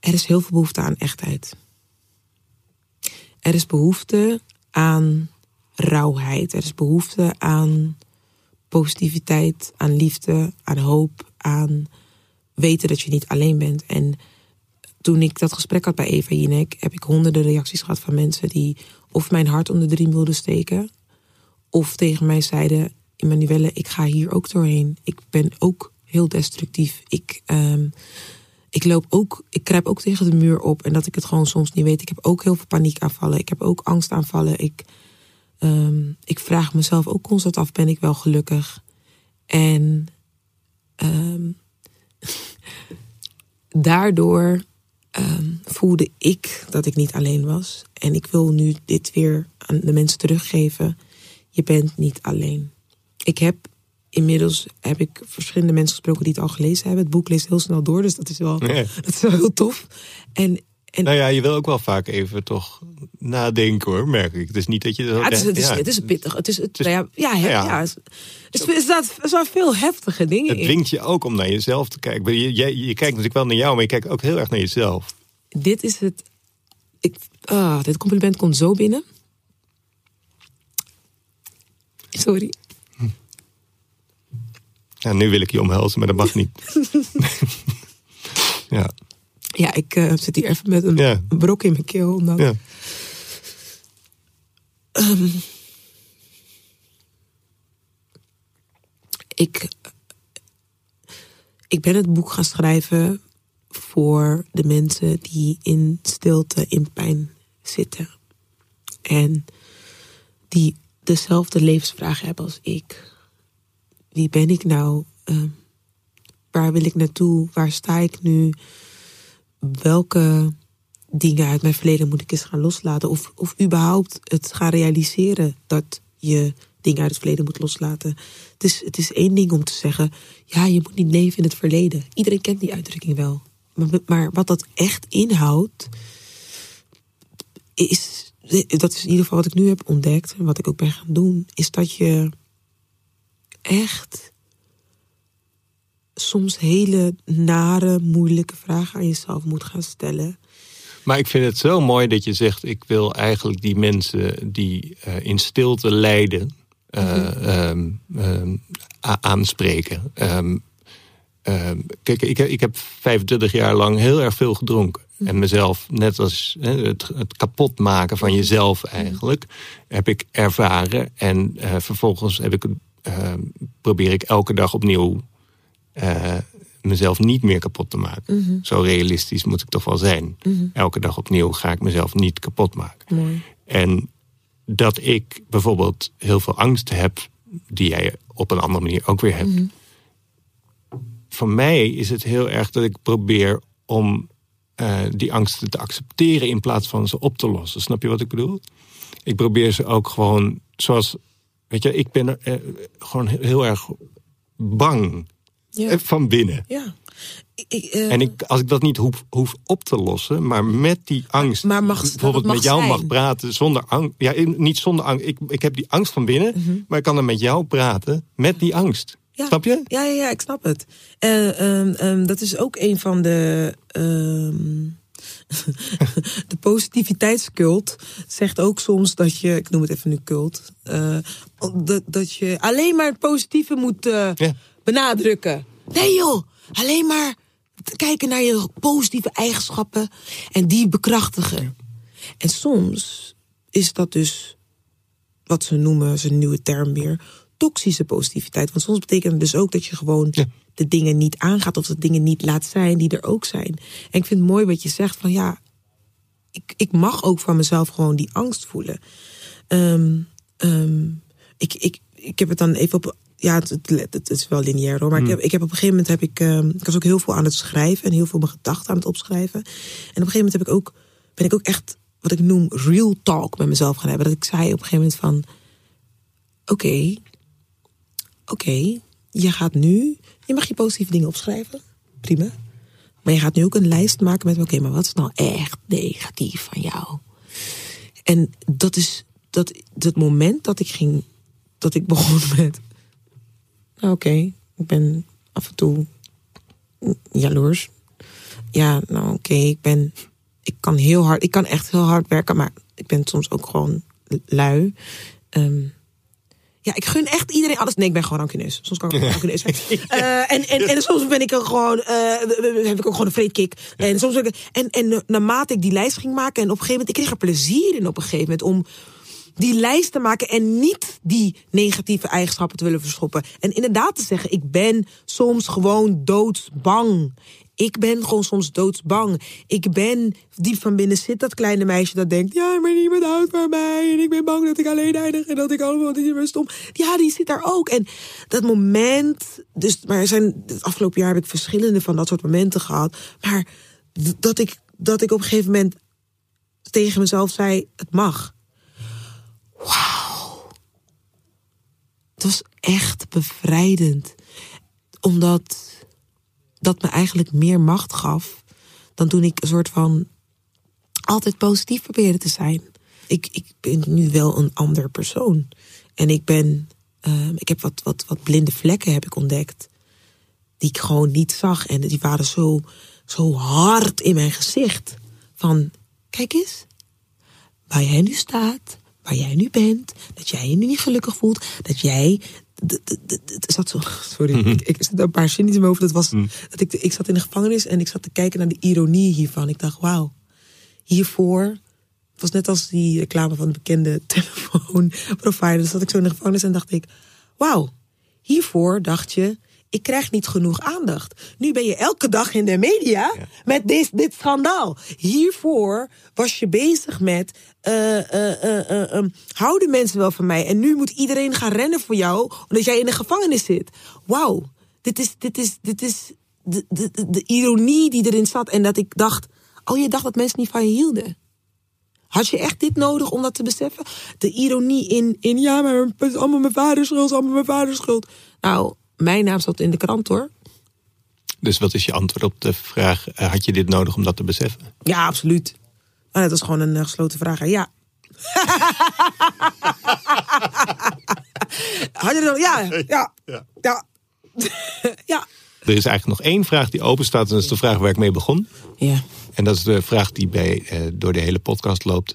er is heel veel behoefte aan echtheid. Er is behoefte aan rauwheid. Er is behoefte aan positiviteit, aan liefde, aan hoop, aan weten dat je niet alleen bent. En toen ik dat gesprek had bij Eva Jinek, heb ik honderden reacties gehad van mensen die of mijn hart onder de riem wilden steken, of tegen mij zeiden: Emanuelle, ik ga hier ook doorheen. Ik ben ook heel destructief. Ik, um, ik loop ook, ik kruip ook tegen de muur op en dat ik het gewoon soms niet weet. Ik heb ook heel veel paniekaanvallen. Ik heb ook angstaanvallen. Ik, um, ik vraag mezelf ook constant af: ben ik wel gelukkig? En um, daardoor um, voelde ik dat ik niet alleen was. En ik wil nu dit weer aan de mensen teruggeven. Je bent niet alleen. Ik heb inmiddels heb ik verschillende mensen gesproken die het al gelezen hebben. Het boek leest heel snel door, dus dat is wel, dat is wel heel tof. En, en, nou ja, je wil ook wel vaak even toch nadenken hoor, merk ik. Het is niet dat je... Ja, het, is, het, is, het is pittig. Het is, het, ja, ja, ja, ja. Het, is, staat, er zijn veel heftige dingen Het dwingt je ook om naar jezelf te kijken. Je, je, je kijkt natuurlijk wel naar jou, maar je kijkt ook heel erg naar jezelf. Dit is het... Ik, ah, dit compliment komt zo binnen. Sorry. Ja, nu wil ik je omhelzen, maar dat mag niet. ja. Ja, ik uh, zit hier even met een ja. brok in mijn keel. Omdat... Ja. Um, ik, ik ben het boek gaan schrijven voor de mensen die in stilte, in pijn zitten. En die dezelfde levensvragen hebben als ik wie ben ik nou? Uh, waar wil ik naartoe? Waar sta ik nu? Welke dingen uit mijn verleden moet ik eens gaan loslaten? Of, of überhaupt het gaan realiseren dat je dingen uit het verleden moet loslaten. Het is, het is één ding om te zeggen: ja, je moet niet leven in het verleden. Iedereen kent die uitdrukking wel. Maar, maar wat dat echt inhoudt, is. Dat is in ieder geval wat ik nu heb ontdekt en wat ik ook ben gaan doen, is dat je echt soms hele nare, moeilijke vragen aan jezelf moet gaan stellen. Maar ik vind het zo mooi dat je zegt: ik wil eigenlijk die mensen die uh, in stilte lijden uh, um, um, aanspreken. Um, kijk, ik, ik heb 25 jaar lang heel erg veel gedronken. Mhm. En mezelf, net als het, het kapot maken van jezelf eigenlijk, heb ik ervaren. En uh, vervolgens heb ik Ehm, probeer ik elke dag opnieuw uh, mezelf niet meer kapot te maken. Mhm. Zo realistisch moet ik toch wel zijn. Mhm. Elke dag opnieuw ga ik mezelf niet kapot maken. Mooi. En dat ik bijvoorbeeld heel veel angst heb, die jij op een andere manier ook weer hebt. Mm Voor mij is het heel erg dat ik probeer om uh, die angsten te accepteren in plaats van ze op te lossen. Snap je wat ik bedoel? Ik probeer ze ook gewoon, zoals Weet je, ik ben er, eh, gewoon heel erg bang ja. Eh, van binnen. Ja. Ik, uh, en ik, als ik dat niet hoef, hoef op te lossen, maar met die angst, maar mag, bijvoorbeeld met jou mag praten zonder angst. Ja, niet zonder angst. Ik, ik heb die angst van binnen, mm -hmm. maar ik kan er met jou praten met die angst. Ja. Snap je? Ja, ja, ja, ik snap het. Uh, um, dat is ook een van de. Ehm, de positiviteitscult zegt ook soms dat je, ik noem het even nu cult, uh, dat, dat je alleen maar het positieve moet uh, ja. Benadrukken. Nee joh, alleen maar kijken naar je positieve eigenschappen en die bekrachtigen. En soms is dat dus wat ze noemen, zijn nieuwe term weer, toxische positiviteit. Want soms betekent het dus ook dat je gewoon ja de dingen niet aangaat of de dingen niet laat zijn die er ook zijn. En ik vind het mooi wat je zegt van ja, ik, ik mag ook van mezelf gewoon die angst voelen. Um, um, ik, ik, ik heb het dan even op ja, het, het, het is wel lineair hoor. Maar ik, heb, ik heb op een gegeven moment heb ik. ehm, ik was ook heel veel aan het schrijven en heel veel mijn gedachten aan het opschrijven. En op een gegeven moment heb ik ook, ben ik ook echt wat ik noem real talk met mezelf gaan hebben. Dat ik zei op een gegeven moment van. Oké, oké, je gaat nu. Je mag je positieve dingen opschrijven. Prima. Maar je gaat nu ook een lijst maken met: oké, maar wat is nou echt negatief van jou? En dat is dat, dat moment dat ik ging. Dat ik begon met. Nou, oké, ik ben af en toe jaloers. Ja, nou oké, ik ben. Ik kan heel hard. Ik kan echt heel hard werken, maar ik ben soms ook gewoon lui. Ehm, ja, ik gun echt iedereen alles. Nee, ik ben gewoon rancuneus. Soms kan ik ook rancuneus zijn. Eh, en, en, en soms ben ik er gewoon, eh, heb ik ook gewoon een vreedkick. En soms ik, en, en naarmate ik die lijst ging maken en op een gegeven moment, ik kreeg er plezier in op een gegeven moment om die lijst te maken en niet die negatieve eigenschappen te willen verschoppen. En inderdaad te zeggen, ik ben soms gewoon doodsbang. Ik ben gewoon soms doodsbang. Ik ben diep van binnen zit dat kleine meisje dat denkt: ja, maar niemand houdt van mij en ik ben bang dat ik alleen eindig en dat ik allemaal niet meer stom. Ja, die zit daar ook. En dat moment, dus, maar er zijn het afgelopen jaar heb ik verschillende van dat soort momenten gehad. Maar dat ik dat ik op een gegeven moment tegen mezelf zei: het mag. Het was echt bevrijdend. Omdat dat me eigenlijk meer macht gaf dan toen ik een soort van altijd positief probeerde te zijn. Ik, ik ben nu wel een ander persoon. En ik ben. ehm, ik heb wat, wat, wat blinde vlekken heb ik ontdekt. Die ik gewoon niet zag. En die waren zo, zo hard in mijn gezicht. Van, kijk eens. Waar jij nu staat. Waar jij nu bent. Dat jij je nu niet gelukkig voelt. Dat jij d- zat zo, sorry, ik, ik zat een paar zinnen in mijn hoofd. Dat was dat ik, ik zat in de gevangenis en ik zat te kijken naar de ironie hiervan. Ik dacht, wauw, hiervoor. Het was net als die reclame van de bekende telefoonprovider. Dus zat ik zo in de gevangenis en dacht ik, wauw, hiervoor dacht je, ik krijg niet genoeg aandacht. Nu ben je elke dag in de media met dit, dit schandaal. Hiervoor was je bezig met, eh, houden mensen wel van mij? En nu moet iedereen gaan rennen voor jou, omdat jij in de gevangenis zit. Wauw, dit is, dit is, dit is de, de, de, ironie die erin zat. En dat ik dacht, oh, je dacht dat mensen niet van je hielden. Had je echt dit nodig om dat te beseffen? De ironie in, in ja, maar het is allemaal mijn vaders schuld, allemaal mijn vaders schuld. Nou, mijn naam zat in de krant hoor. Dus wat is je antwoord op de vraag: had je dit nodig om dat te beseffen? Ja, absoluut. Maar dat is gewoon een eh, gesloten vraag. hè. Ja. Had je er ja, Ja. ja. ja. Er is eigenlijk nog één vraag die open staat. En dat is de vraag waar ik mee begon. Ja. En dat is de vraag die bij, eh, door de hele podcast loopt.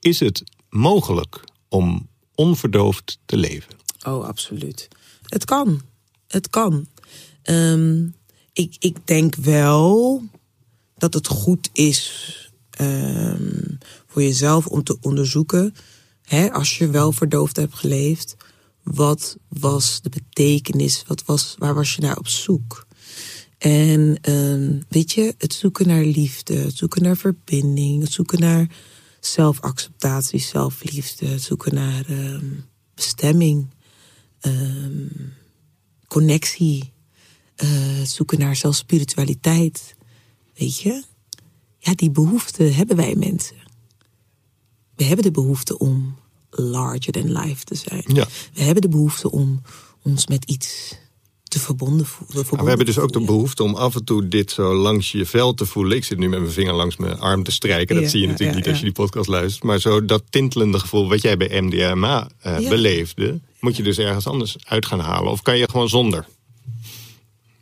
Is het mogelijk om onverdoofd te leven? Oh, absoluut. Het kan. Het kan. Ehm, ik, ik denk wel dat het goed is ehm, voor jezelf om te onderzoeken, hè, als je wel verdoofd hebt geleefd, wat was de betekenis? Wat was, waar was je naar op zoek? En ehm, weet je, het zoeken naar liefde, het zoeken naar verbinding, het zoeken naar zelfacceptatie, zelfliefde, het zoeken naar ehm, bestemming, connectie, eh, het zoeken naar zelfs spiritualiteit. Weet je? Ja, die behoefte hebben wij mensen. We hebben de behoefte om larger than life te zijn. Ja. We hebben de behoefte om ons met iets te verbonden voelen. Maar we hebben dus ook de behoefte om af en toe dit zo langs je vel te voelen. Ik zit nu met mijn vinger langs mijn arm te strijken. Dat Ja, zie je ja, natuurlijk ja, niet als je die podcast luistert. Maar zo dat tintelende gevoel wat jij bij MDMA eh, beleefde... moet je dus ergens anders uit gaan halen. Of kan je gewoon zonder?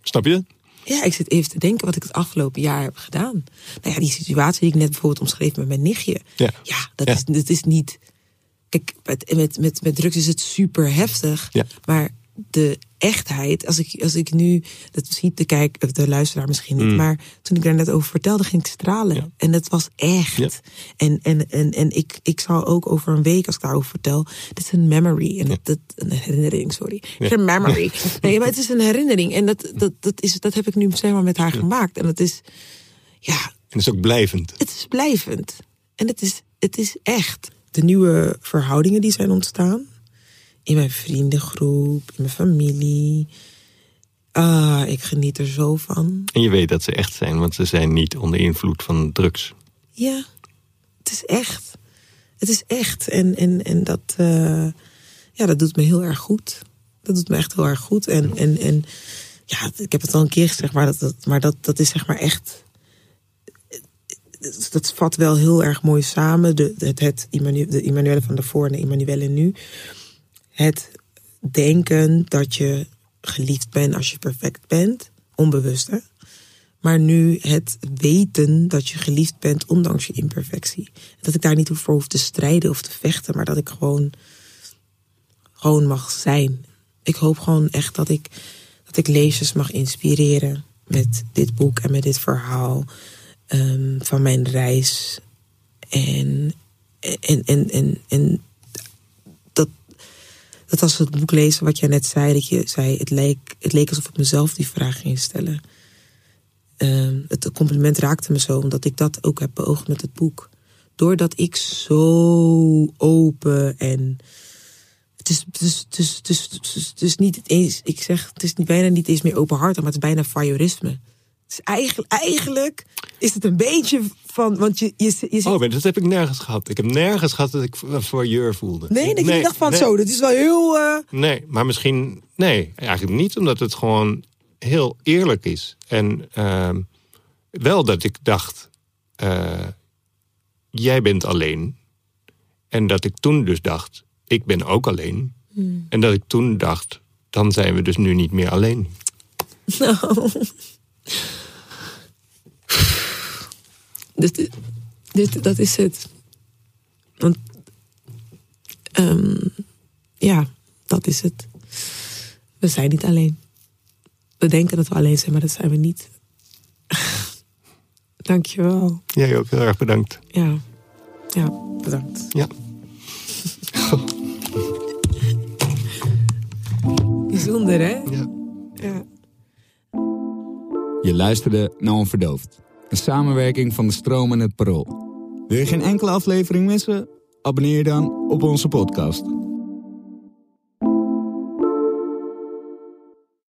Snap je? Ja, ik zit even te denken wat ik het afgelopen jaar heb gedaan. Nou ja, die situatie die ik net bijvoorbeeld omschreef met mijn nichtje. Ja. dat, Ja. Is, dat is niet... Kijk, met, met, met, met drugs is het super heftig. Ja. Maar de echtheid, als ik, als ik nu... Dat ziet de, kijk, de luisteraar misschien niet. Mm. Maar toen ik daar net over vertelde, ging ik stralen. Ja. En dat was echt. Ja. En, en, en, en ik, ik zal ook over een week, als ik daarover vertel... Dit is een memory. En dat, dat, een herinnering, sorry. Het een memory. Nee, maar het is een herinnering. En dat, dat, dat, is, dat heb ik nu zeg maar met haar gemaakt. En dat is... Ja, En dat is ook blijvend. het is blijvend. En het is, het is echt. De nieuwe verhoudingen die zijn ontstaan. In mijn vriendengroep, in mijn familie. Ah, ik geniet er zo van. En je weet dat ze echt zijn, want ze zijn niet onder invloed van drugs. Ja, het is echt. Het is echt. En, en, en dat, uh, ja, dat doet me heel erg goed. Dat doet me echt heel erg goed. En, en, en ja, ik heb het al een keer gezegd, maar dat, dat, maar dat, dat is zeg maar echt. Dat vat wel heel erg mooi samen. De, het, het de Immanuelle van daarvoor en de Immanuelle nu. Het denken dat je geliefd bent als je perfect bent, onbewust hè. Maar nu het weten dat je geliefd bent ondanks je imperfectie. Dat ik daar niet voor hoef te strijden of te vechten, maar dat ik gewoon, gewoon mag zijn. Ik hoop gewoon echt dat ik, dat ik lezers mag inspireren met dit boek en met dit verhaal um, van mijn reis. En, en, en, en, dat als we het boek lezen wat jij net zei, dat je zei, het leek, het leek alsof ik mezelf die vraag ging stellen. Uh, het compliment raakte me zo, omdat ik dat ook heb beoogd met het boek. Doordat ik zo open en. Het is, het is, het is, het is, het is, niet eens, ik zeg, het is bijna niet eens meer openhartig, maar het is bijna voyeurisme. Eigenlijk, eigenlijk is het een beetje van, want je, je, je zit... Oh, dat heb ik nergens gehad. Ik heb nergens gehad dat ik voyeur voelde. Nee, dat nee, je dacht van zo, dat is wel heel... Uh... Nee, maar misschien, nee, eigenlijk niet, omdat het gewoon heel eerlijk is. En uh, wel dat ik dacht, uh, jij bent alleen. En dat ik toen dus dacht, ik ben ook alleen. Hmm. En dat ik toen dacht, dan zijn we dus nu niet meer alleen. Nou. dit, dit, dat is het. Want, um, ja, dat is het. We zijn niet alleen. We denken dat we alleen zijn, maar dat zijn we niet. Dankjewel. Jij ook heel erg bedankt. Ja, ja bedankt. Ja. Bijzonder, hè? Ja. ja. Je luisterde naar Onverdoofd. Een samenwerking van de Stroom en het Parool. Wil je geen enkele aflevering missen? Abonneer je dan op onze podcast.